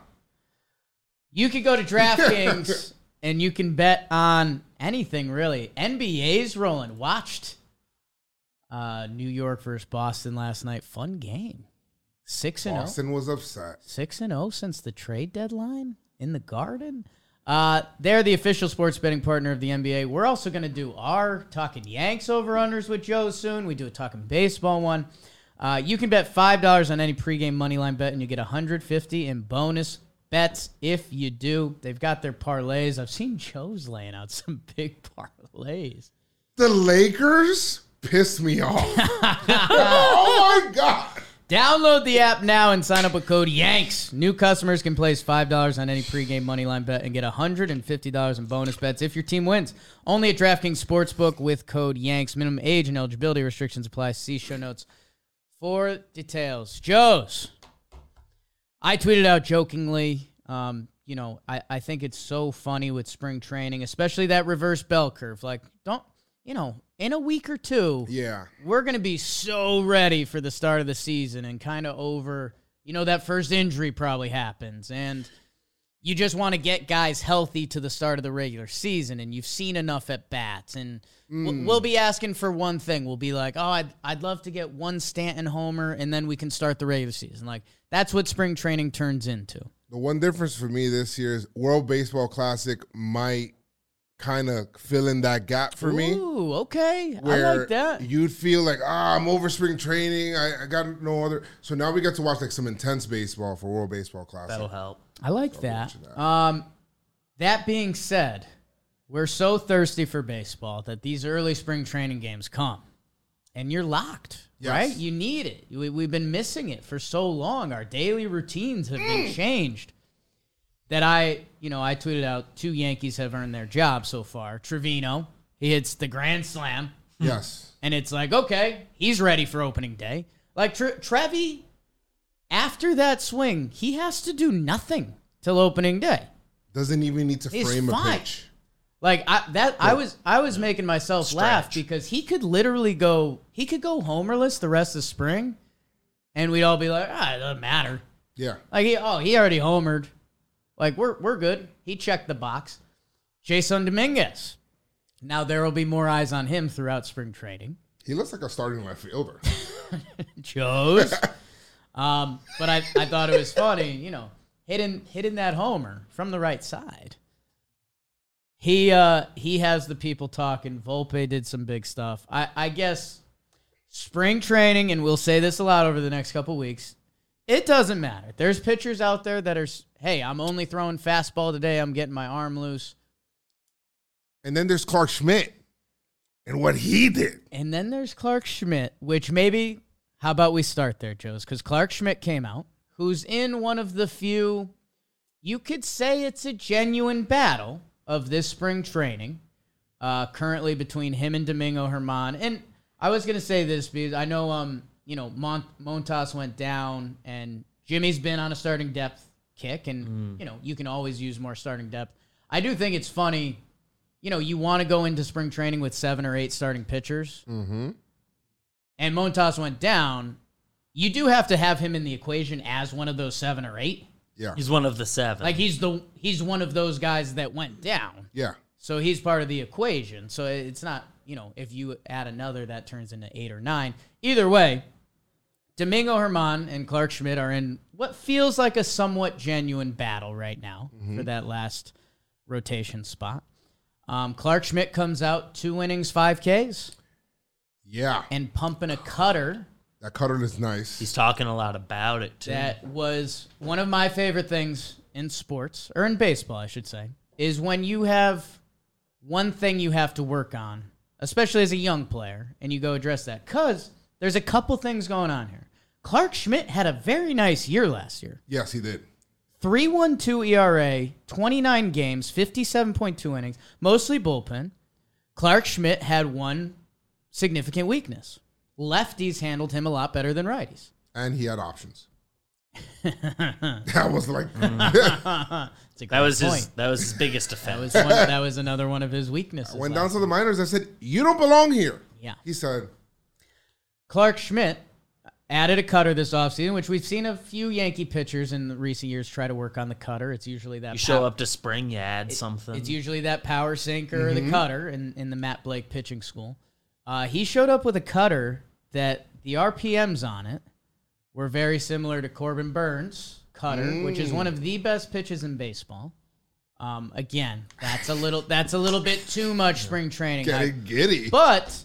S1: You could go to DraftKings and you can bet on anything really. NBA's rolling. Watched uh, New York versus Boston last night. Fun game. Six and zero.
S2: Boston was upset.
S1: Six and zero since the trade deadline in the Garden. Uh, they're the official sports betting partner of the NBA. We're also going to do our talking Yanks over unders with Joe soon. We do a talking baseball one. Uh, you can bet five dollars on any pregame money line bet, and you get 150 in bonus bets if you do. They've got their parlays. I've seen Joe's laying out some big parlays.
S2: The Lakers piss me off. oh my god.
S1: Download the app now and sign up with code YANKS. New customers can place $5 on any pregame moneyline bet and get $150 in bonus bets if your team wins. Only at DraftKings Sportsbook with code YANKS. Minimum age and eligibility restrictions apply. See show notes for details. Joe's. I tweeted out jokingly, um, you know, I, I think it's so funny with spring training, especially that reverse bell curve. Like, don't, you know, in a week or two,
S2: Yeah.
S1: we're going to be so ready for the start of the season and kind of over, you know, that first injury probably happens. And you just want to get guys healthy to the start of the regular season. And you've seen enough at bats. And we'll, mm. we'll be asking for one thing. We'll be like, oh, I'd, I'd love to get one Stanton homer and then we can start the regular season. Like, that's what spring training turns into.
S2: The one difference for me this year is World Baseball Classic might kind of fill in that gap for me.
S1: Ooh, okay. I like that.
S2: you'd feel like, ah, I'm over spring training. I, I got no other. So now we get to watch like some intense baseball for World Baseball Classic.
S3: that'll help.
S1: I like that.
S2: that.
S1: Um, that being said, we're so thirsty for baseball that these early spring training games come, and you're locked,
S2: Yes.
S1: right? You need it. We, we've been missing it for so long. Our daily routines have
S2: Mm.
S1: been changed. That I, you know, I tweeted out two Yankees have earned their job so far. Trevino, he hits the grand slam.
S2: Yes.
S1: And it's like, okay, he's ready for opening day. Like Tre- Trevi, after that swing, he has to do nothing till opening day.
S2: Doesn't even need to
S1: He's
S2: frame a pitch.
S1: Like I that I was I was making myself laugh because he could literally go he could go homerless the rest of spring, and we'd all be like, ah, it doesn't matter.
S2: Yeah.
S1: Like he oh he already homered, like we're we're good. He checked the box. Jasson Dominguez. Now there will be more eyes on him throughout spring training.
S2: He looks like a starting left fielder.
S1: chose. um, but I, I thought it was funny, you know, hitting hitting that homer from the right side. He uh he has the people talking. Volpe did some big stuff. I, I guess spring training, and we'll say this a lot over the next couple weeks. It doesn't matter. There's pitchers out there that are, s- hey, I'm only throwing fastball today. I'm getting my arm loose.
S2: and then there's Clarke Schmidt and what he did.
S1: And then there's Clarke Schmidt, which maybe, how about we start there, Joes? Because Clarke Schmidt came out, who's in one of the few, you could say it's a genuine battle of this spring training, uh, currently between him and Domingo Germán. And I was going to say this because I know, um, you know, Mont- Montas went down and Jimmy's been on a starting depth kick, and, you know, you can always use more starting depth. I do think it's funny you know, you want to go into spring training with seven or eight starting pitchers,
S2: Mm-hmm.
S1: and Montas went down, you do have to have him in the equation as one of those seven or eight.
S2: Yeah.
S3: He's one of the seven.
S1: Like he's the he's one of those guys that went down,
S2: Yeah.
S1: so he's part of the equation. So it's not you know if you add another that turns into eight or nine. Either way, Domingo Germán and Clarke Schmidt are in what feels like a somewhat genuine battle right now for that last rotation spot. Um, Clarke Schmidt comes out two innings, five Ks,
S2: Yeah.
S1: and pumping a cutter
S2: That cutter is nice.
S3: He's talking a lot about it too.
S1: that was one of my favorite things in sports, or in baseball, I should say, is when you have one thing you have to work on, especially as a young player, and you go address that. Because there's a couple things going on here. Clarke Schmidt had a very nice year last year.
S2: yes, he did.
S1: 3.12 ERA, 29 games, 57.2 innings, mostly bullpen. Clarke Schmidt had one significant weakness. Lefties handled him a lot better than righties.
S2: And he had options. that was like
S1: a
S3: that was
S1: point.
S3: his. That was his biggest
S1: That
S3: offense.
S1: was one, that was another one of his weaknesses.
S2: went
S1: last
S2: down to the minors. I said, "You don't belong here."
S1: Yeah.
S2: He said,
S1: Clarke Schmidt added a cutter this offseason, which we've seen a few Yankee pitchers in the recent years try to work on the cutter. It's usually that
S3: You show
S1: pow-
S3: up to spring, you add something.
S1: It's usually that power sinker or the cutter in, in the Matt Blake pitching school. Uh, he showed up with a cutter that the RPMs on it were very similar to Corbin Burnes' cutter, which is one of the best pitches in baseball. Um, again, that's a little that's a little bit too much spring training. I-
S2: "Getting giddy."
S1: but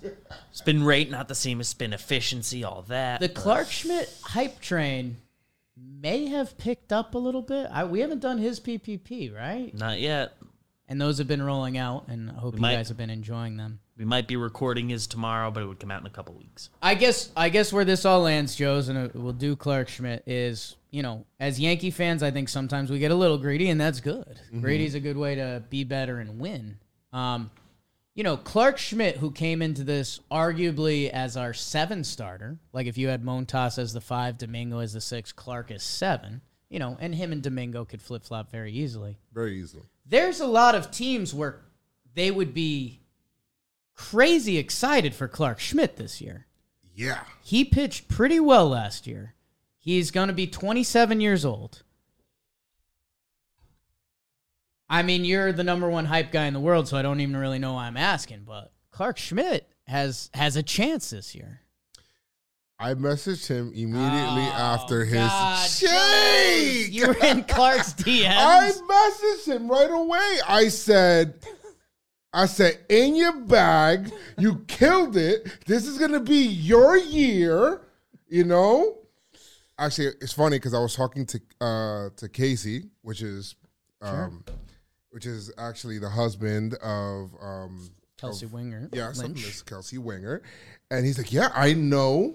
S3: spin rate not the same as spin efficiency, all that.
S1: the Clarke Schmidt hype train may have picked up a little bit. I, we haven't done his PPP, right?
S3: not yet.
S1: And those have been rolling out, and I hope you
S3: might-
S1: guys have been enjoying them.
S3: We might be recording his tomorrow, but it would come out in a couple weeks.
S1: I guess I guess where this all lands, Joe's, and uh, we'll do Clarke Schmidt is you know as Yankee fans, I think sometimes we get a little greedy, and that's good. Greedy's a good way to be better and win. Um, you know, Clarke Schmidt, who came into this arguably as our seven starter, like if you had Montas as the five, Domingo as the six, Clarke as seven, you know, and him and Domingo could flip flop very easily.
S2: Very easily.
S1: There's a lot of teams where they would be crazy excited for Clarke Schmidt this year.
S2: Yeah.
S1: He pitched pretty well last year. He's going to be 27 years old. I mean, you're the number one hype guy in the world, so I don't even really know why I'm asking, but Clarke Schmidt has has a chance this year.
S2: I messaged him immediately
S1: Oh,
S2: after his
S1: God,
S2: shake.
S1: You were in Clarke's DMs.
S2: I messaged him right away. I said, I said, in your bag, you killed it. This is gonna be your year, you know. Actually, it's funny because I was talking to uh to Casey, which is um which is actually the husband of um
S1: Kelsey
S2: Wingert. of
S1: Lynch.
S2: Kelsey Wingert. And he's like, Yeah, I know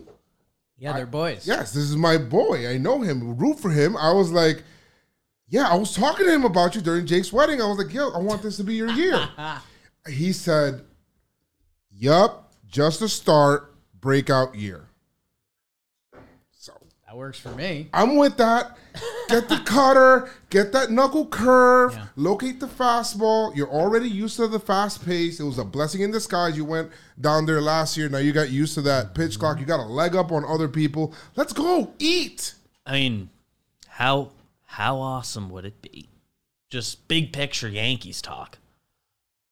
S1: Yeah, they're boys.
S2: yes, this is my boy. I know him. Root for him. I was like, yeah, I was talking to him about you during Jake's wedding. I was like, yo, I want this to be your year. he said, yup, just a start, breakout year. So
S1: That works for me.
S2: I'm with that. Get the cutter, get that knuckle curve,
S1: Yeah.
S2: locate the fastball. You're already used to the fast pace. It was a blessing in disguise. You went down there last year. Now you got used to that pitch clock. You got a leg up on other people. Let's go eat.
S3: I mean, how how awesome would it be? Just big picture Yankees talk.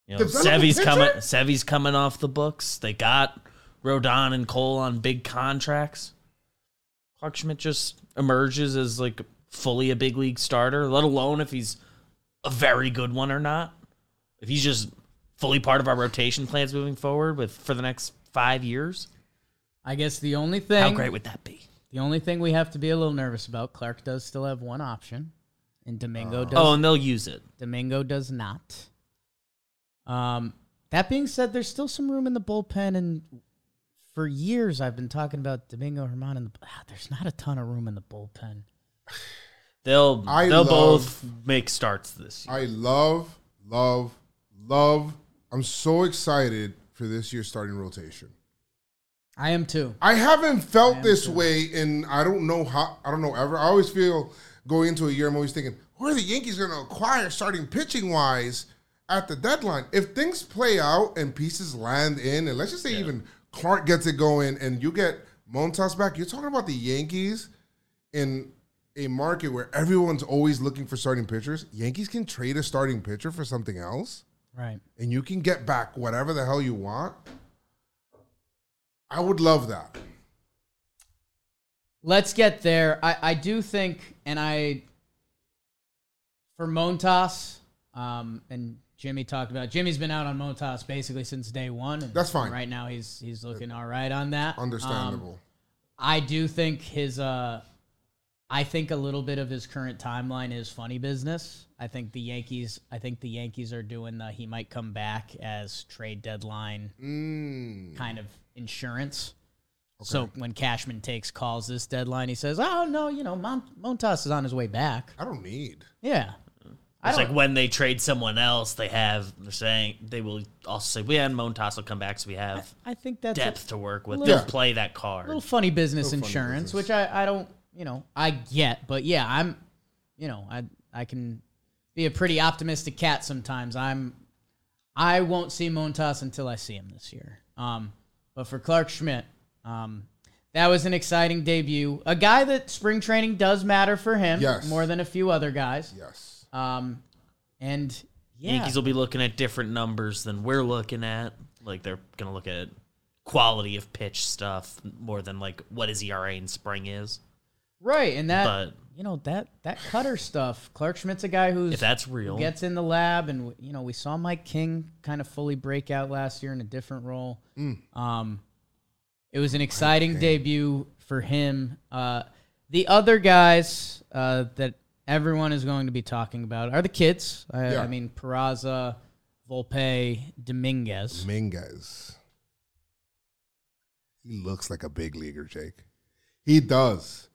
S3: You know, Sevy's coming. Sevy's coming off the books. They got Rodon and Cole on big contracts. Clarke Schmidt just emerges as like fully a big league starter, let alone if he's a very good one or not. If he's just fully part of our rotation plans moving forward with for the next five years,
S1: I guess the only thing
S3: how great would that be?
S1: the only thing we have to be a little nervous about, Clarke does still have one option. And Domingo oh. does
S3: Oh, and they'll use it.
S1: Domingo does not. Um, that being said, there's still some room in the bullpen, and for years I've been talking about Domingo Germán. And the, ah, there's not a ton of room in the bullpen.
S3: They'll
S2: I
S3: they'll
S2: love-
S3: both make starts this year.
S2: I love, love, love. I'm so excited for this year's starting rotation.
S1: I am too.
S2: I haven't felt this way in I don't know how I don't know ever. I always feel going into a year I'm always thinking, who are the Yankees going to acquire starting pitching wise at the deadline? If things play out and pieces land in, and let's just say even Clarke gets it going and you get Montas back, you're talking about the Yankees in a market where everyone's always looking for starting pitchers. Yankees can trade a starting pitcher for something else
S1: Right.
S2: and you can get back whatever the hell you want. I would love that.
S1: Let's get there. I, I do think, and I, for Montas, um, and Jimmy talked about. Jimmy's been out on Montas basically since day one. And
S2: That's fine.
S1: Right now, he's he's looking all right on that. Um,
S2: Understandable.
S1: I do think his uh I think a little bit of his current timeline is funny business. I think the Yankees I think the Yankees are doing the he might come back as trade deadline
S2: Mm.
S1: kind of insurance. So when Cashman takes calls this deadline, he says, "Oh no, you know, Mon- Montas is on his way back."
S2: I don't need.
S1: Yeah,
S3: It's like when they trade someone else, they have they're saying they will also say, "We had Montas will come back, so we have
S1: I think that's a
S3: depth to work with."
S1: little-
S3: They'll play that card.
S1: little funny business
S2: Little funny
S1: insurance,
S2: business.
S1: which I, I don't, you know, I get, but yeah, I'm, you know, I I can be a pretty optimistic cat sometimes. I'm, I won't see Montas until I see him this year. Um, but for Clarke Schmidt, um, that was an exciting debut. A guy that spring training does matter for him
S2: Yes.
S1: more than a few other guys.
S2: Yes.
S1: Um, and yeah,
S3: Yankees will be looking at different numbers than we're looking at. Like they're gonna look at quality of pitch stuff more than like what his ERA in spring is.
S1: right, and that
S3: But
S1: you know that that cutter stuff. Clarke Schmidt's a guy who's
S3: if that's real,
S1: gets in the lab and you know we saw mike king kind of fully break out last year in a different role um it was an exciting debut for him uh the other guys uh that everyone is going to be talking about are the kids i,
S2: Yeah.
S1: I mean Peraza, volpe dominguez
S2: Dominguez. He looks like a big leaguer, Jake. He does.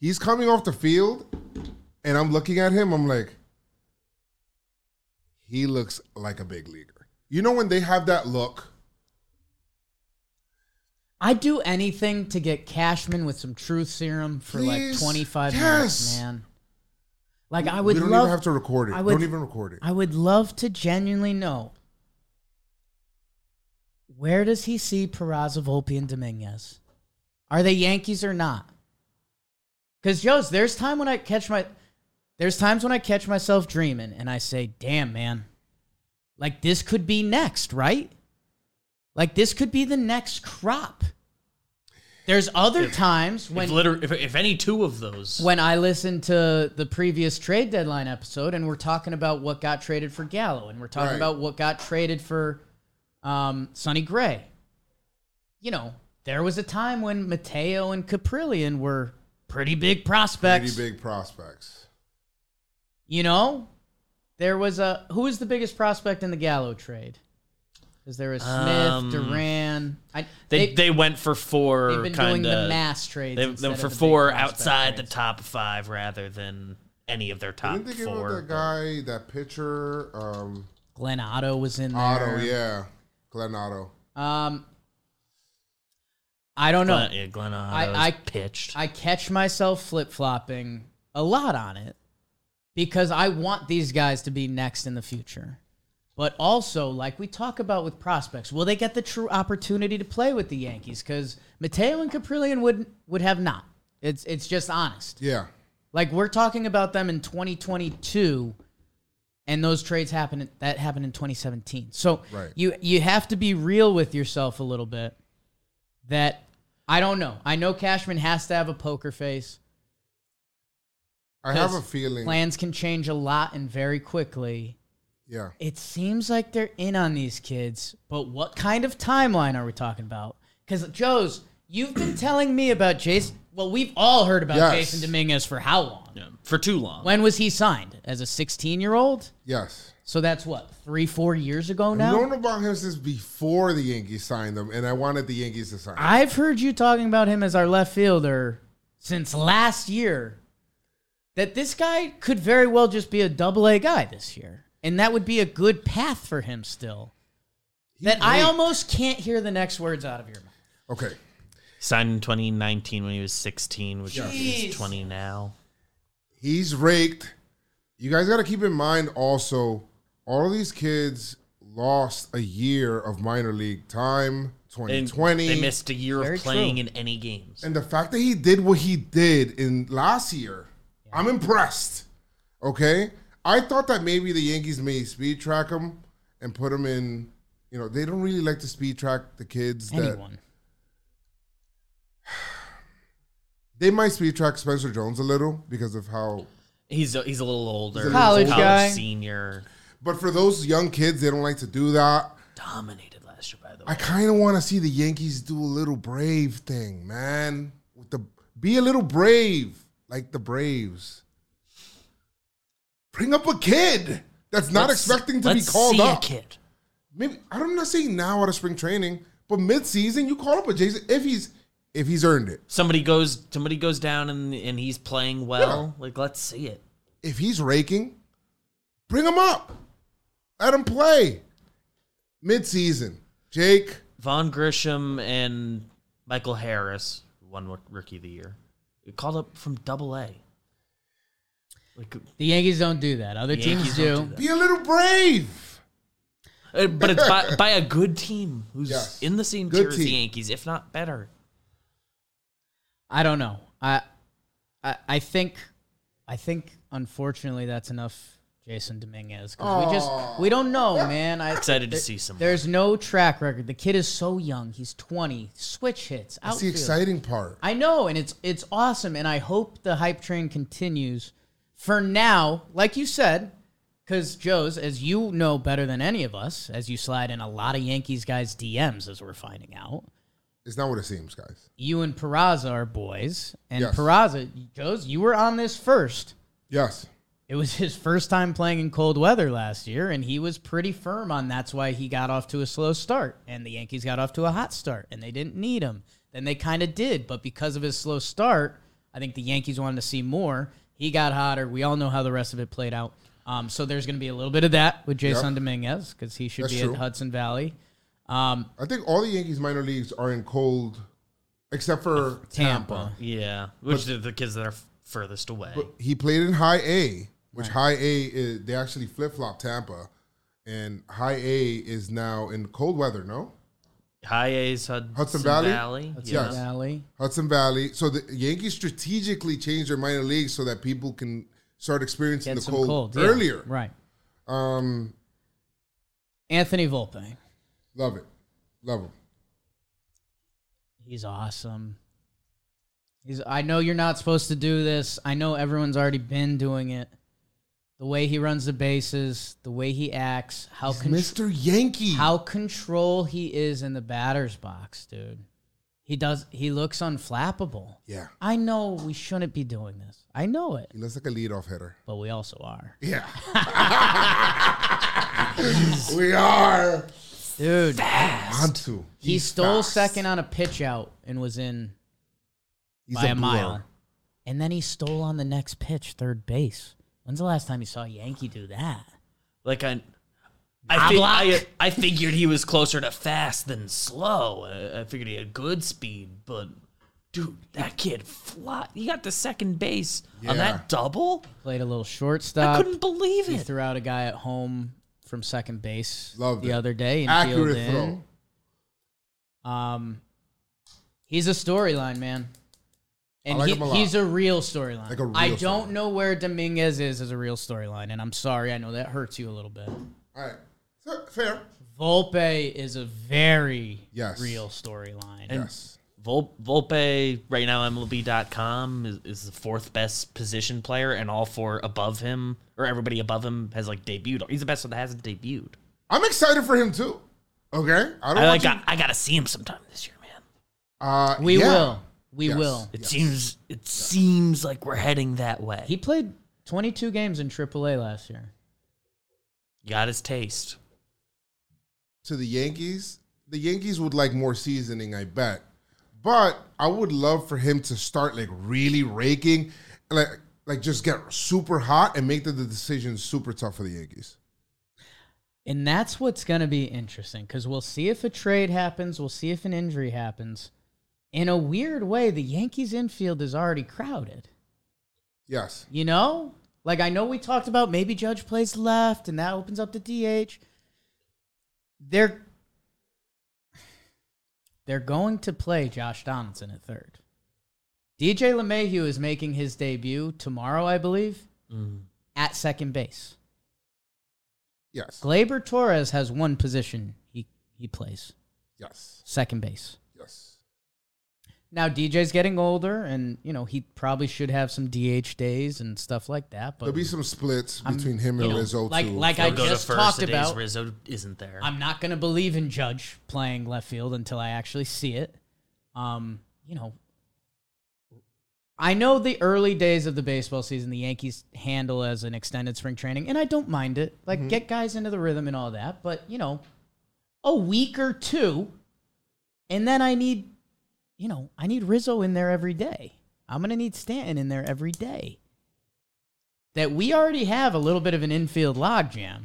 S2: He's coming off the field, and I'm looking at him. I'm like, he looks like a big leaguer. You know when they have that look?
S1: i'd do anything to get cashman with some truth serum for like 25
S2: Yes.
S1: minutes man like i would
S2: we don't
S1: love
S2: even have to record it.
S1: I would-
S2: don't even record it.
S1: I would love to genuinely know where does he see Peraza, Volpe, and Dominguez? Are they Yankees or not? Because Joe's, there's time when I catch my, there's times when I catch myself dreaming and I say, "Damn, man, like this could be next, right? Like this could be the next crop." There's other times when
S3: if, liter- if, if any two of those,
S1: when I listened to the previous trade deadline episode, and we're talking about what got traded for Gallo, and we're talking
S2: Right.
S1: about what got traded for um, Sonny Gray. You know, there was a time when Mateo and Kaprielian were pretty big prospects.
S2: Pretty big prospects.
S1: You know, there was a who was the biggest prospect in the Gallo trade? Because there was Smith,
S3: Um,
S1: Duran. I,
S3: they, they went for four
S1: they've been
S3: kind
S1: doing the mass trades.
S3: they, they went for
S1: the
S3: four outside the top five rather than any of their top
S2: Didn't they give up
S3: four.
S2: that guy, that pitcher, um,
S1: Glenn Otto was in there.
S2: Otto? Yeah, Glenn Otto.
S1: Um, I don't know.
S3: Glenn, yeah, Glenn
S1: I- I-
S3: pitched.
S1: I catch myself flip flopping a lot on it because I want these guys to be next in the future. But also, like we talk about with prospects, will they get the true opportunity to play with the Yankees? Because Mateo and Kaprielian would would have not. It's it's just honest.
S2: Yeah.
S1: Like we're talking about them in 2022, and those trades happened. That happened in 2017. So
S2: Right.
S1: you you have to be real with yourself a little bit. That I don't know. I know Cashman has to have a poker face.
S2: I have a feeling.
S1: Plans can change a lot and very quickly.
S2: Yeah.
S1: It seems like they're in on these kids, but what kind of timeline are we talking about? Because Joe's, you've been telling me about Jasson. Well, we've all heard about
S2: Yes.
S1: Jasson Dominguez for how long?
S3: yeah, for too long.
S1: When was he signed? As a 16 year old?
S2: Yes.
S1: So that's what three, four years ago
S2: I've
S1: now.
S2: known about him since before the Yankees signed him, and I wanted the Yankees to sign him.
S1: I've heard you talking about him as our left fielder since last year. That this guy could very well just be a double A guy this year, and that would be a good path for him still. that I almost can't hear the next words out of your mouth.
S2: Okay.
S3: Signed in 2019 when he was 16, which
S1: Jeez.
S3: is 20 now.
S2: He's raked. You guys got to keep in mind also, all of these kids lost a year of minor league time,
S3: And
S2: 2020.
S3: they missed a year
S1: Very
S3: of playing
S1: true.
S3: in any games.
S2: And the fact that he did what he did in last year, I'm impressed. Okay? I thought that maybe the Yankees may speed track him and put him in, you know, they don't really like to speed track the kids that
S1: Anyone.
S2: they might speed track Spencer Jones a little because of how
S3: He's a, he's a little older.
S2: He's a
S1: College guy.
S3: senior.
S2: but for those young kids, they don't like to do that.
S3: Dominated last year, by the way.
S2: I kind of want to see the Yankees do a little brave thing, man. With the be a little brave like the Braves. Bring up a kid that's not
S3: Let's-
S2: expecting to be called
S3: see
S2: up.
S3: A kid.
S2: Maybe I'm not know. saying now out of spring training, but mid-season you call up a Jasson if he's if he's earned it.
S3: Somebody goes. Somebody goes down and and he's playing well. Like let's see it.
S2: If he's raking, bring him up. Let him play. Mid-season, Jake.
S3: Vaughn Grissom and Michael Harris won rookie of the year. Called up from Double A. Like,
S1: The Yankees don't do that. Other teams
S3: Yankees
S1: do.
S3: don't do.
S2: Be a little brave.
S3: uh, but it's by, by a good team who's
S2: Yes.
S3: in the same
S2: Good
S3: tier as the
S2: team.
S3: Yankees, if not better.
S1: I don't know. I, I, I think, I think, unfortunately, that's enough. Jasson Dominguez, 'cause we just we don't know, man. I
S3: Excited to see some.
S1: There's no track record. The kid is so young. He's 20. Switch hits.
S2: That's the
S1: outfield.
S2: exciting part.
S1: I know, and it's it's awesome, and I hope the hype train continues. For now, like you said, because Joe's, as you know better than any of us, as you slide in a lot of Yankees guys' DMs, as we're finding out.
S2: It's not what it seems, guys.
S1: You and Peraza are boys, and
S2: Yes.
S1: Peraza, Joe's, you were on this first.
S2: Yes.
S1: It was his first time playing in cold weather last year, and he was pretty firm on that's why he got off to a slow start, and the Yankees got off to a hot start, and they didn't need him. Then they kind of did, but because of his slow start, I think the Yankees wanted to see more. He got hotter. We all know how the rest of it played out. Um, so there's going to be a little bit of that with Jasson
S2: Yep.
S1: Dominguez because he should
S2: That's
S1: be
S2: true.
S1: at Hudson Valley. Um,
S2: I think all the Yankees minor leagues are in cold, except for Tampa.
S1: Tampa.
S3: yeah, which are the kids that are furthest away.
S2: He played in High A, which High A is they actually flip flop Tampa, and High A is now in cold weather. No,
S3: High A's Hudson,
S2: Hudson Valley?
S3: Valley.
S1: Hudson.
S2: Yes.
S1: Valley.
S2: Hudson Valley. So the Yankees strategically changed their minor leagues so that people can start experiencing
S1: Get
S2: the
S1: some
S2: cold,
S1: cold, yeah.
S2: earlier.
S1: Right.
S2: Um,
S1: Anthony Volpe.
S2: love it, love him.
S1: He's awesome. He's I know you're not supposed to do this. I know everyone's already been doing it. The way he runs the bases, the way he acts, how con-
S2: Mr. Yankee.
S1: how control he is in the batter's box, dude. He does he looks unflappable.
S2: Yeah,
S1: I know we shouldn't be doing this. I know it,
S2: he looks like a leadoff hitter.
S1: but we also are.
S2: Yeah, we are.
S1: Dude,
S2: Want
S1: he stole
S2: fast.
S1: second on a pitch out and was in
S2: He's
S1: by a,
S2: blur.
S1: mile. And then he stole on the next pitch, third base. When's the last time you saw a Yankee do that?
S3: Like I, I, fi-
S1: block.
S3: I, I figured he was closer to fast than slow. I, I figured he had good speed, but dude, that kid fly. He got the second base on
S2: Yeah.
S3: that double.
S1: Played a little shortstop.
S3: I
S1: shortstop.
S3: couldn't believe
S1: He
S3: it.
S1: threw out a guy at home from second base
S2: Loved
S1: the
S2: it.
S1: other day and
S2: Accurate
S1: fielded in.
S2: throw.
S1: Um, he's a storyline, man. And
S2: like
S1: he,
S2: him a lot.
S1: he's a real storyline.
S2: Like
S1: I don't
S2: storyline.
S1: know where Dominguez is as a real storyline, and I'm sorry. I know that hurts you a little bit.
S2: All right. So, fair.
S1: Volpe is a very
S2: Yes.
S1: real storyline.
S2: Yes.
S3: Vol- Volpe right now MLB.com is, is the fourth best position player, and all four above him or everybody above him has like debuted. He's the best one that hasn't debuted.
S2: I'm excited for him too. Okay. I don't
S3: I like
S2: you-
S3: got, I gotta see him sometime this year, man.
S2: uh,
S1: we
S2: yeah.
S1: will. We
S2: Yes.
S1: will.
S3: It seems it seems like we're heading that way.
S1: He played 22 games in AAA last year.
S3: got his taste.
S2: to the Yankees. The Yankees would like more seasoning, I bet. But I would love for him to start like really raking, like like just get super hot and make the, the decision super tough for the Yankees.
S1: And that's what's going to be interesting because we'll see if a trade happens. We'll see if an injury happens. In a weird way, the Yankees' infield is already crowded.
S2: Yes.
S1: You know? Like, I know we talked about maybe Judge plays left and that opens up the DH. They're. They're going to play Josh Donaldson at third. DJ LeMahieu is making his debut tomorrow, I believe, mm-hmm. at second base.
S2: Yes.
S1: Gleyber Torres has one position he, he plays
S2: Yes.
S1: second base.
S2: Yes.
S1: Now DJ's getting older, and you know he probably should have some DH days and stuff like that. But
S2: There'll be some splits
S1: I'm-
S2: between him
S1: you
S2: and
S1: know,
S2: Rizzo
S1: like-
S2: too.
S1: like I
S3: He'll go
S1: just
S3: to
S1: talked about-
S3: Rizzo isn't there.
S1: I'm not going to believe in Judge playing left field until I actually see it. Um, you know, I know the early days of the baseball season the Yankees handle as an extended spring training, and I don't mind it. Like get guys into the rhythm and all that, but you know, a week or two, and then I need, you know, I need Rizzo in there every day. I'm gonna need Stanton in there every day. That we already have a little bit of an infield logjam.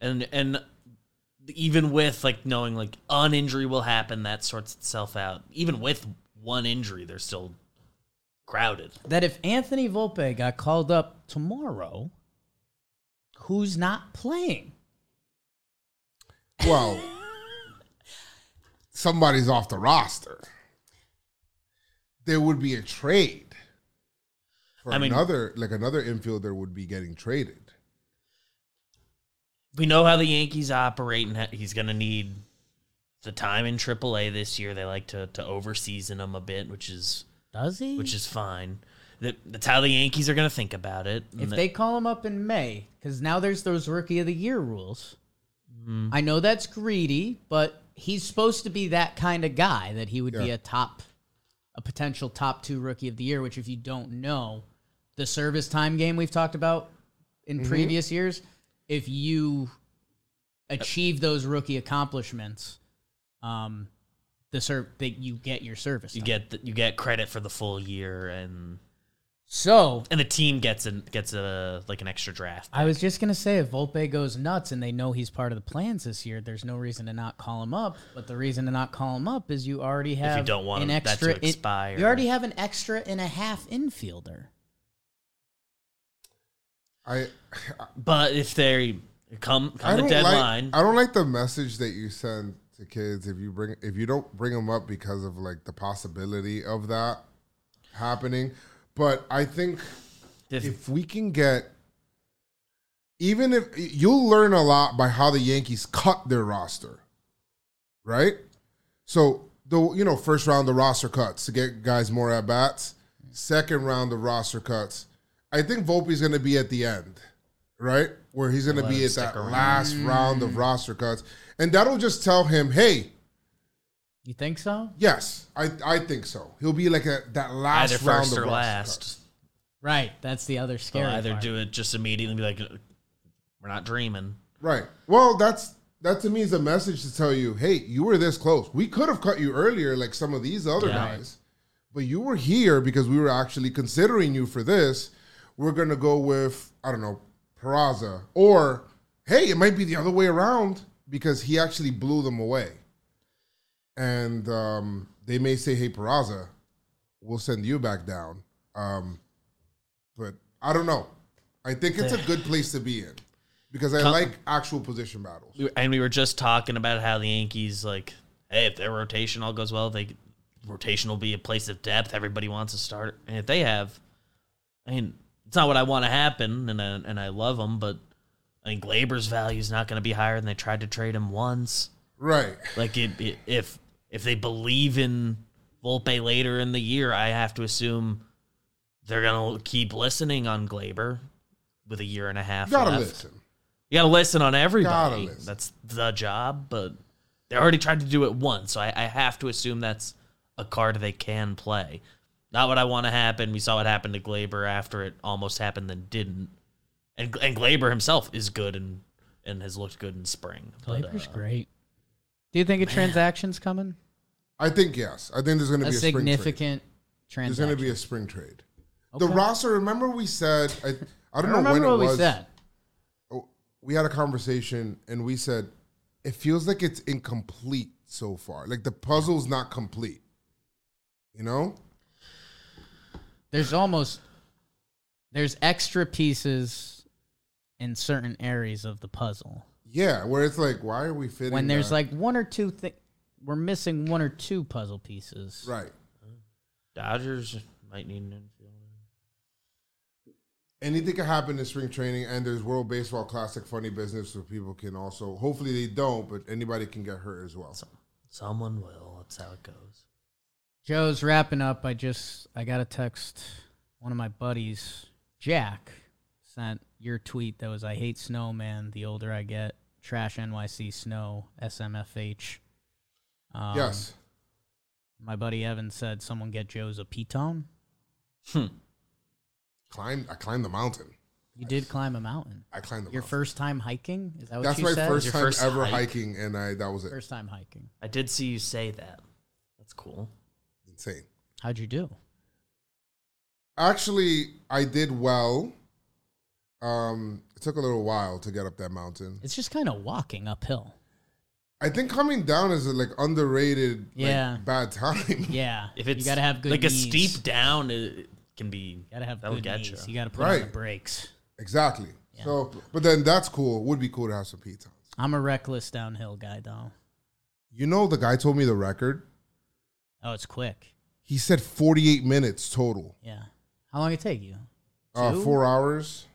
S3: and and even with like knowing like an injury will happen, that sorts itself out. Even with one injury, they're still crowded.
S1: that if Anthony Volpe got called up tomorrow, who's not playing?
S2: well, somebody's off the roster. There would be a trade. For
S3: I mean-
S2: another like another infielder would be getting traded.
S3: We know how the Yankees operate, and he's going to need the time in AAA this year. They like to to overseason him a bit, which is
S1: Does he?
S3: which is fine. That, that's how the Yankees are going to think about it.
S1: if
S3: And
S1: they call him up in May, because now there's those rookie of the year rules. Mm-hmm. I know that's greedy, but he's supposed to be that kind of guy that he would be a top, a potential top two rookie of the year. Which, if you don't know, the service time game we've talked about in previous years, if you achieve those rookie accomplishments, um, the serv that you get your service.
S3: you
S1: time.
S3: get the, you get credit for the full year, and
S1: so
S3: and the team gets an gets a like an extra draft.
S1: I was just gonna say if Volpe goes nuts and they know he's part of the plans this year, there's no reason to not call him up. But the reason to not call him up is you already have
S3: don't want
S1: an
S3: him- that to
S1: extra. in-
S3: expire.
S1: you already have an extra and a half infielder.
S2: I
S3: But if they come
S2: I
S3: come the
S2: don't
S3: deadline,
S2: like I don't like the message that you send to kids if you bring if you don't bring them up because of like the possibility of that happening. But I think
S3: if,
S2: if we can get even if you'll learn a lot by how the Yankees cut their roster, right? So the you know first round the roster cuts to get guys more at bats. Second round the roster cuts. I think Volpe's going to be at the end, right? Where he's going to be at that
S3: around.
S2: last round of roster cuts, and that'll just tell him, hey,
S1: You think so?
S2: yes, I I think so. He'll be like a that last
S3: either
S2: round
S3: first
S2: of
S3: or
S2: roster
S3: last,
S2: cuts.
S1: Right. That's the other
S3: they'll
S1: scary.
S3: either
S1: part.
S3: do it just immediately and be like, "We're not dreaming."
S2: Right. Well, that's that to me is a message to tell you, hey, you were this close. We could have cut you earlier, like some of these other
S3: Yeah.
S2: guys, but you were here because we were actually considering you for this. We're gonna go with I don't know Peraza or hey, it might be the other way around because he actually blew them away. And um, they may say, hey, Peraza, we'll send you back down. Um, but I don't know. I think it's a good place to be in because I like actual position battles.
S3: We- And we were just talking about how the Yankees, like, hey, if their rotation all goes well, they rotation will be a place of depth. Everybody wants to start, and if they have, I mean, it's not what I want to happen, and I, and I love them, but I think Gleyber's value is not going to be higher than they tried to trade him once.
S2: Right.
S3: Like, it, it, if if they believe in Volpe later in the year, I have to assume they're going to keep listening on Gleyber with a year and a half
S2: You gotta
S3: left.
S2: listen.
S3: You gotta listen on everybody.
S2: listen.
S3: That's the job, but they already tried to do it once, so I, I have to assume that's a card they can play. Not what I want to happen. We saw what happened to Gleyber after it almost happened, then didn't. And and Gleyber himself is good and and has looked good in spring. But,
S1: Gleyber's
S3: uh,
S1: great. Do you think a transaction's coming?
S2: I think yes. I think there's going to
S1: A
S2: be a spring trade.
S1: significant
S2: There's going to be a spring trade. The roster. Remember we said I. I
S1: I
S2: don't
S1: don't
S2: know when it was.
S1: we said.
S2: Oh, we had a conversation and we said it feels like it's incomplete so far. Like the puzzle's not complete. You know?
S1: There's almost there's extra pieces in certain areas of the puzzle.
S2: Yeah, where it's like, why are we fitting?
S1: When there's
S2: that?
S1: like one or two things, we're missing one or two puzzle pieces.
S2: right,
S3: Dodgers might need an infielder.
S2: anything can happen in spring training, and there's World Baseball Classic funny business where people can also. Hopefully they don't, but anybody can get hurt as well.
S3: Someone will. That's how it goes.
S1: Joe's wrapping up. I just I got a text. One of my buddies, Jack, sent your tweet that was I hate snow, man. The older I get, trash NYC snow, SMFH. Um,
S2: yes,
S1: My buddy Evan said someone get Joe's a piton.
S2: climb. I climbed the mountain.
S1: You did climb a mountain.
S2: I climbed the
S1: Your
S2: mountain.
S1: first time hiking? Is that what
S2: That's
S1: you
S2: my
S1: said?
S2: first
S3: Your
S2: time
S3: first
S2: ever
S3: hike?
S2: hiking, and I that was it.
S1: First time hiking.
S3: I did see you say that. That's cool.
S2: Insane.
S1: How'd you do?
S2: Actually, I did well. Um, it took a little while to get up that mountain.
S1: It's just kind of walking uphill.
S2: I think coming down is a like underrated, like,
S1: Yeah.
S2: bad time.
S1: Yeah.
S3: If it's
S1: you gotta have good
S3: like
S1: knees.
S3: a steep down, it, it can be.
S1: You gotta have
S3: that'll
S1: good
S3: get
S1: knees.
S3: you.
S1: You gotta put on the brakes.
S2: exactly. So, but then that's cool. Would be cool to have some pitons.
S1: I'm a reckless downhill guy though.
S2: You know, the guy told me the record.
S1: Oh, it's quick.
S2: He said 48 minutes total.
S1: Yeah. How long it take you?
S2: Uh, four hours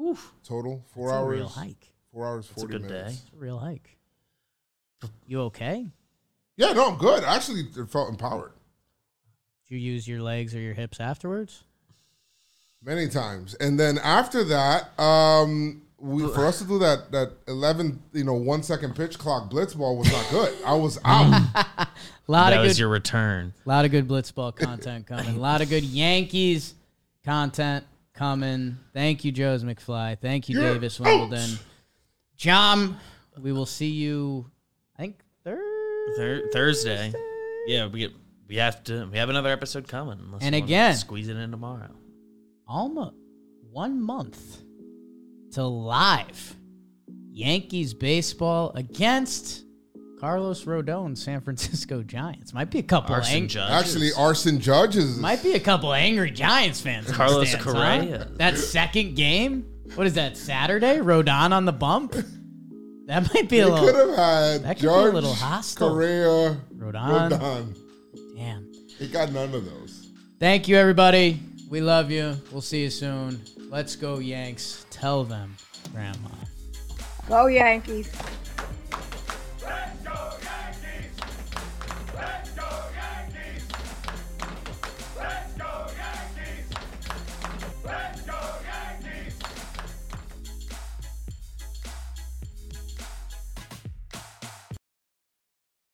S1: Oof.
S2: total. Four
S1: It's
S2: hours.
S1: a real hike.
S2: Four hours.
S3: It's a
S2: 40
S3: good
S2: minutes.
S3: day.
S1: It's a real hike. You okay?
S2: Yeah, no, I'm good. I actually felt empowered
S1: Did you use your legs or your hips afterwards?
S2: many times, and then after that, um, we, for us to do that that 11, you know, one second pitch clock blitz ball was not good. I was out.
S1: A lot
S3: that
S1: of
S3: was
S1: good,
S3: your return.
S1: A lot of good blitz ball content coming. A lot of good Yankees content coming. Thank you, Joe's McFly. Thank you,
S2: You're
S1: Davis
S2: out.
S1: Wimbledon. John, we will see you. I think Thursday.
S3: Thur- Thursday. Yeah, we get we have to we have another episode coming.
S1: And again-
S3: squeeze it in tomorrow.
S1: almost one month till live Yankees baseball against Carlos Rodon, San Francisco Giants. Might be a couple
S3: Arson
S1: ang-
S3: Judge.
S2: Actually, Arson Judges.
S1: might be a couple angry Giants fans.
S3: Carlos
S1: stands, huh?
S3: Correa.
S1: That second game. What is that? Saturday? Rodon on the bump. That might be
S2: They
S1: a
S2: could
S1: little.
S2: have had
S1: that could be a
S2: Judge,
S1: little hostile.
S2: Correa,
S1: Rodon.
S2: Rodon.
S1: Damn.
S2: He got none of those.
S1: Thank you, everybody. We love you. We'll see you soon. Let's go, Yanks. Tell them, Grandma.
S4: Go Yankees.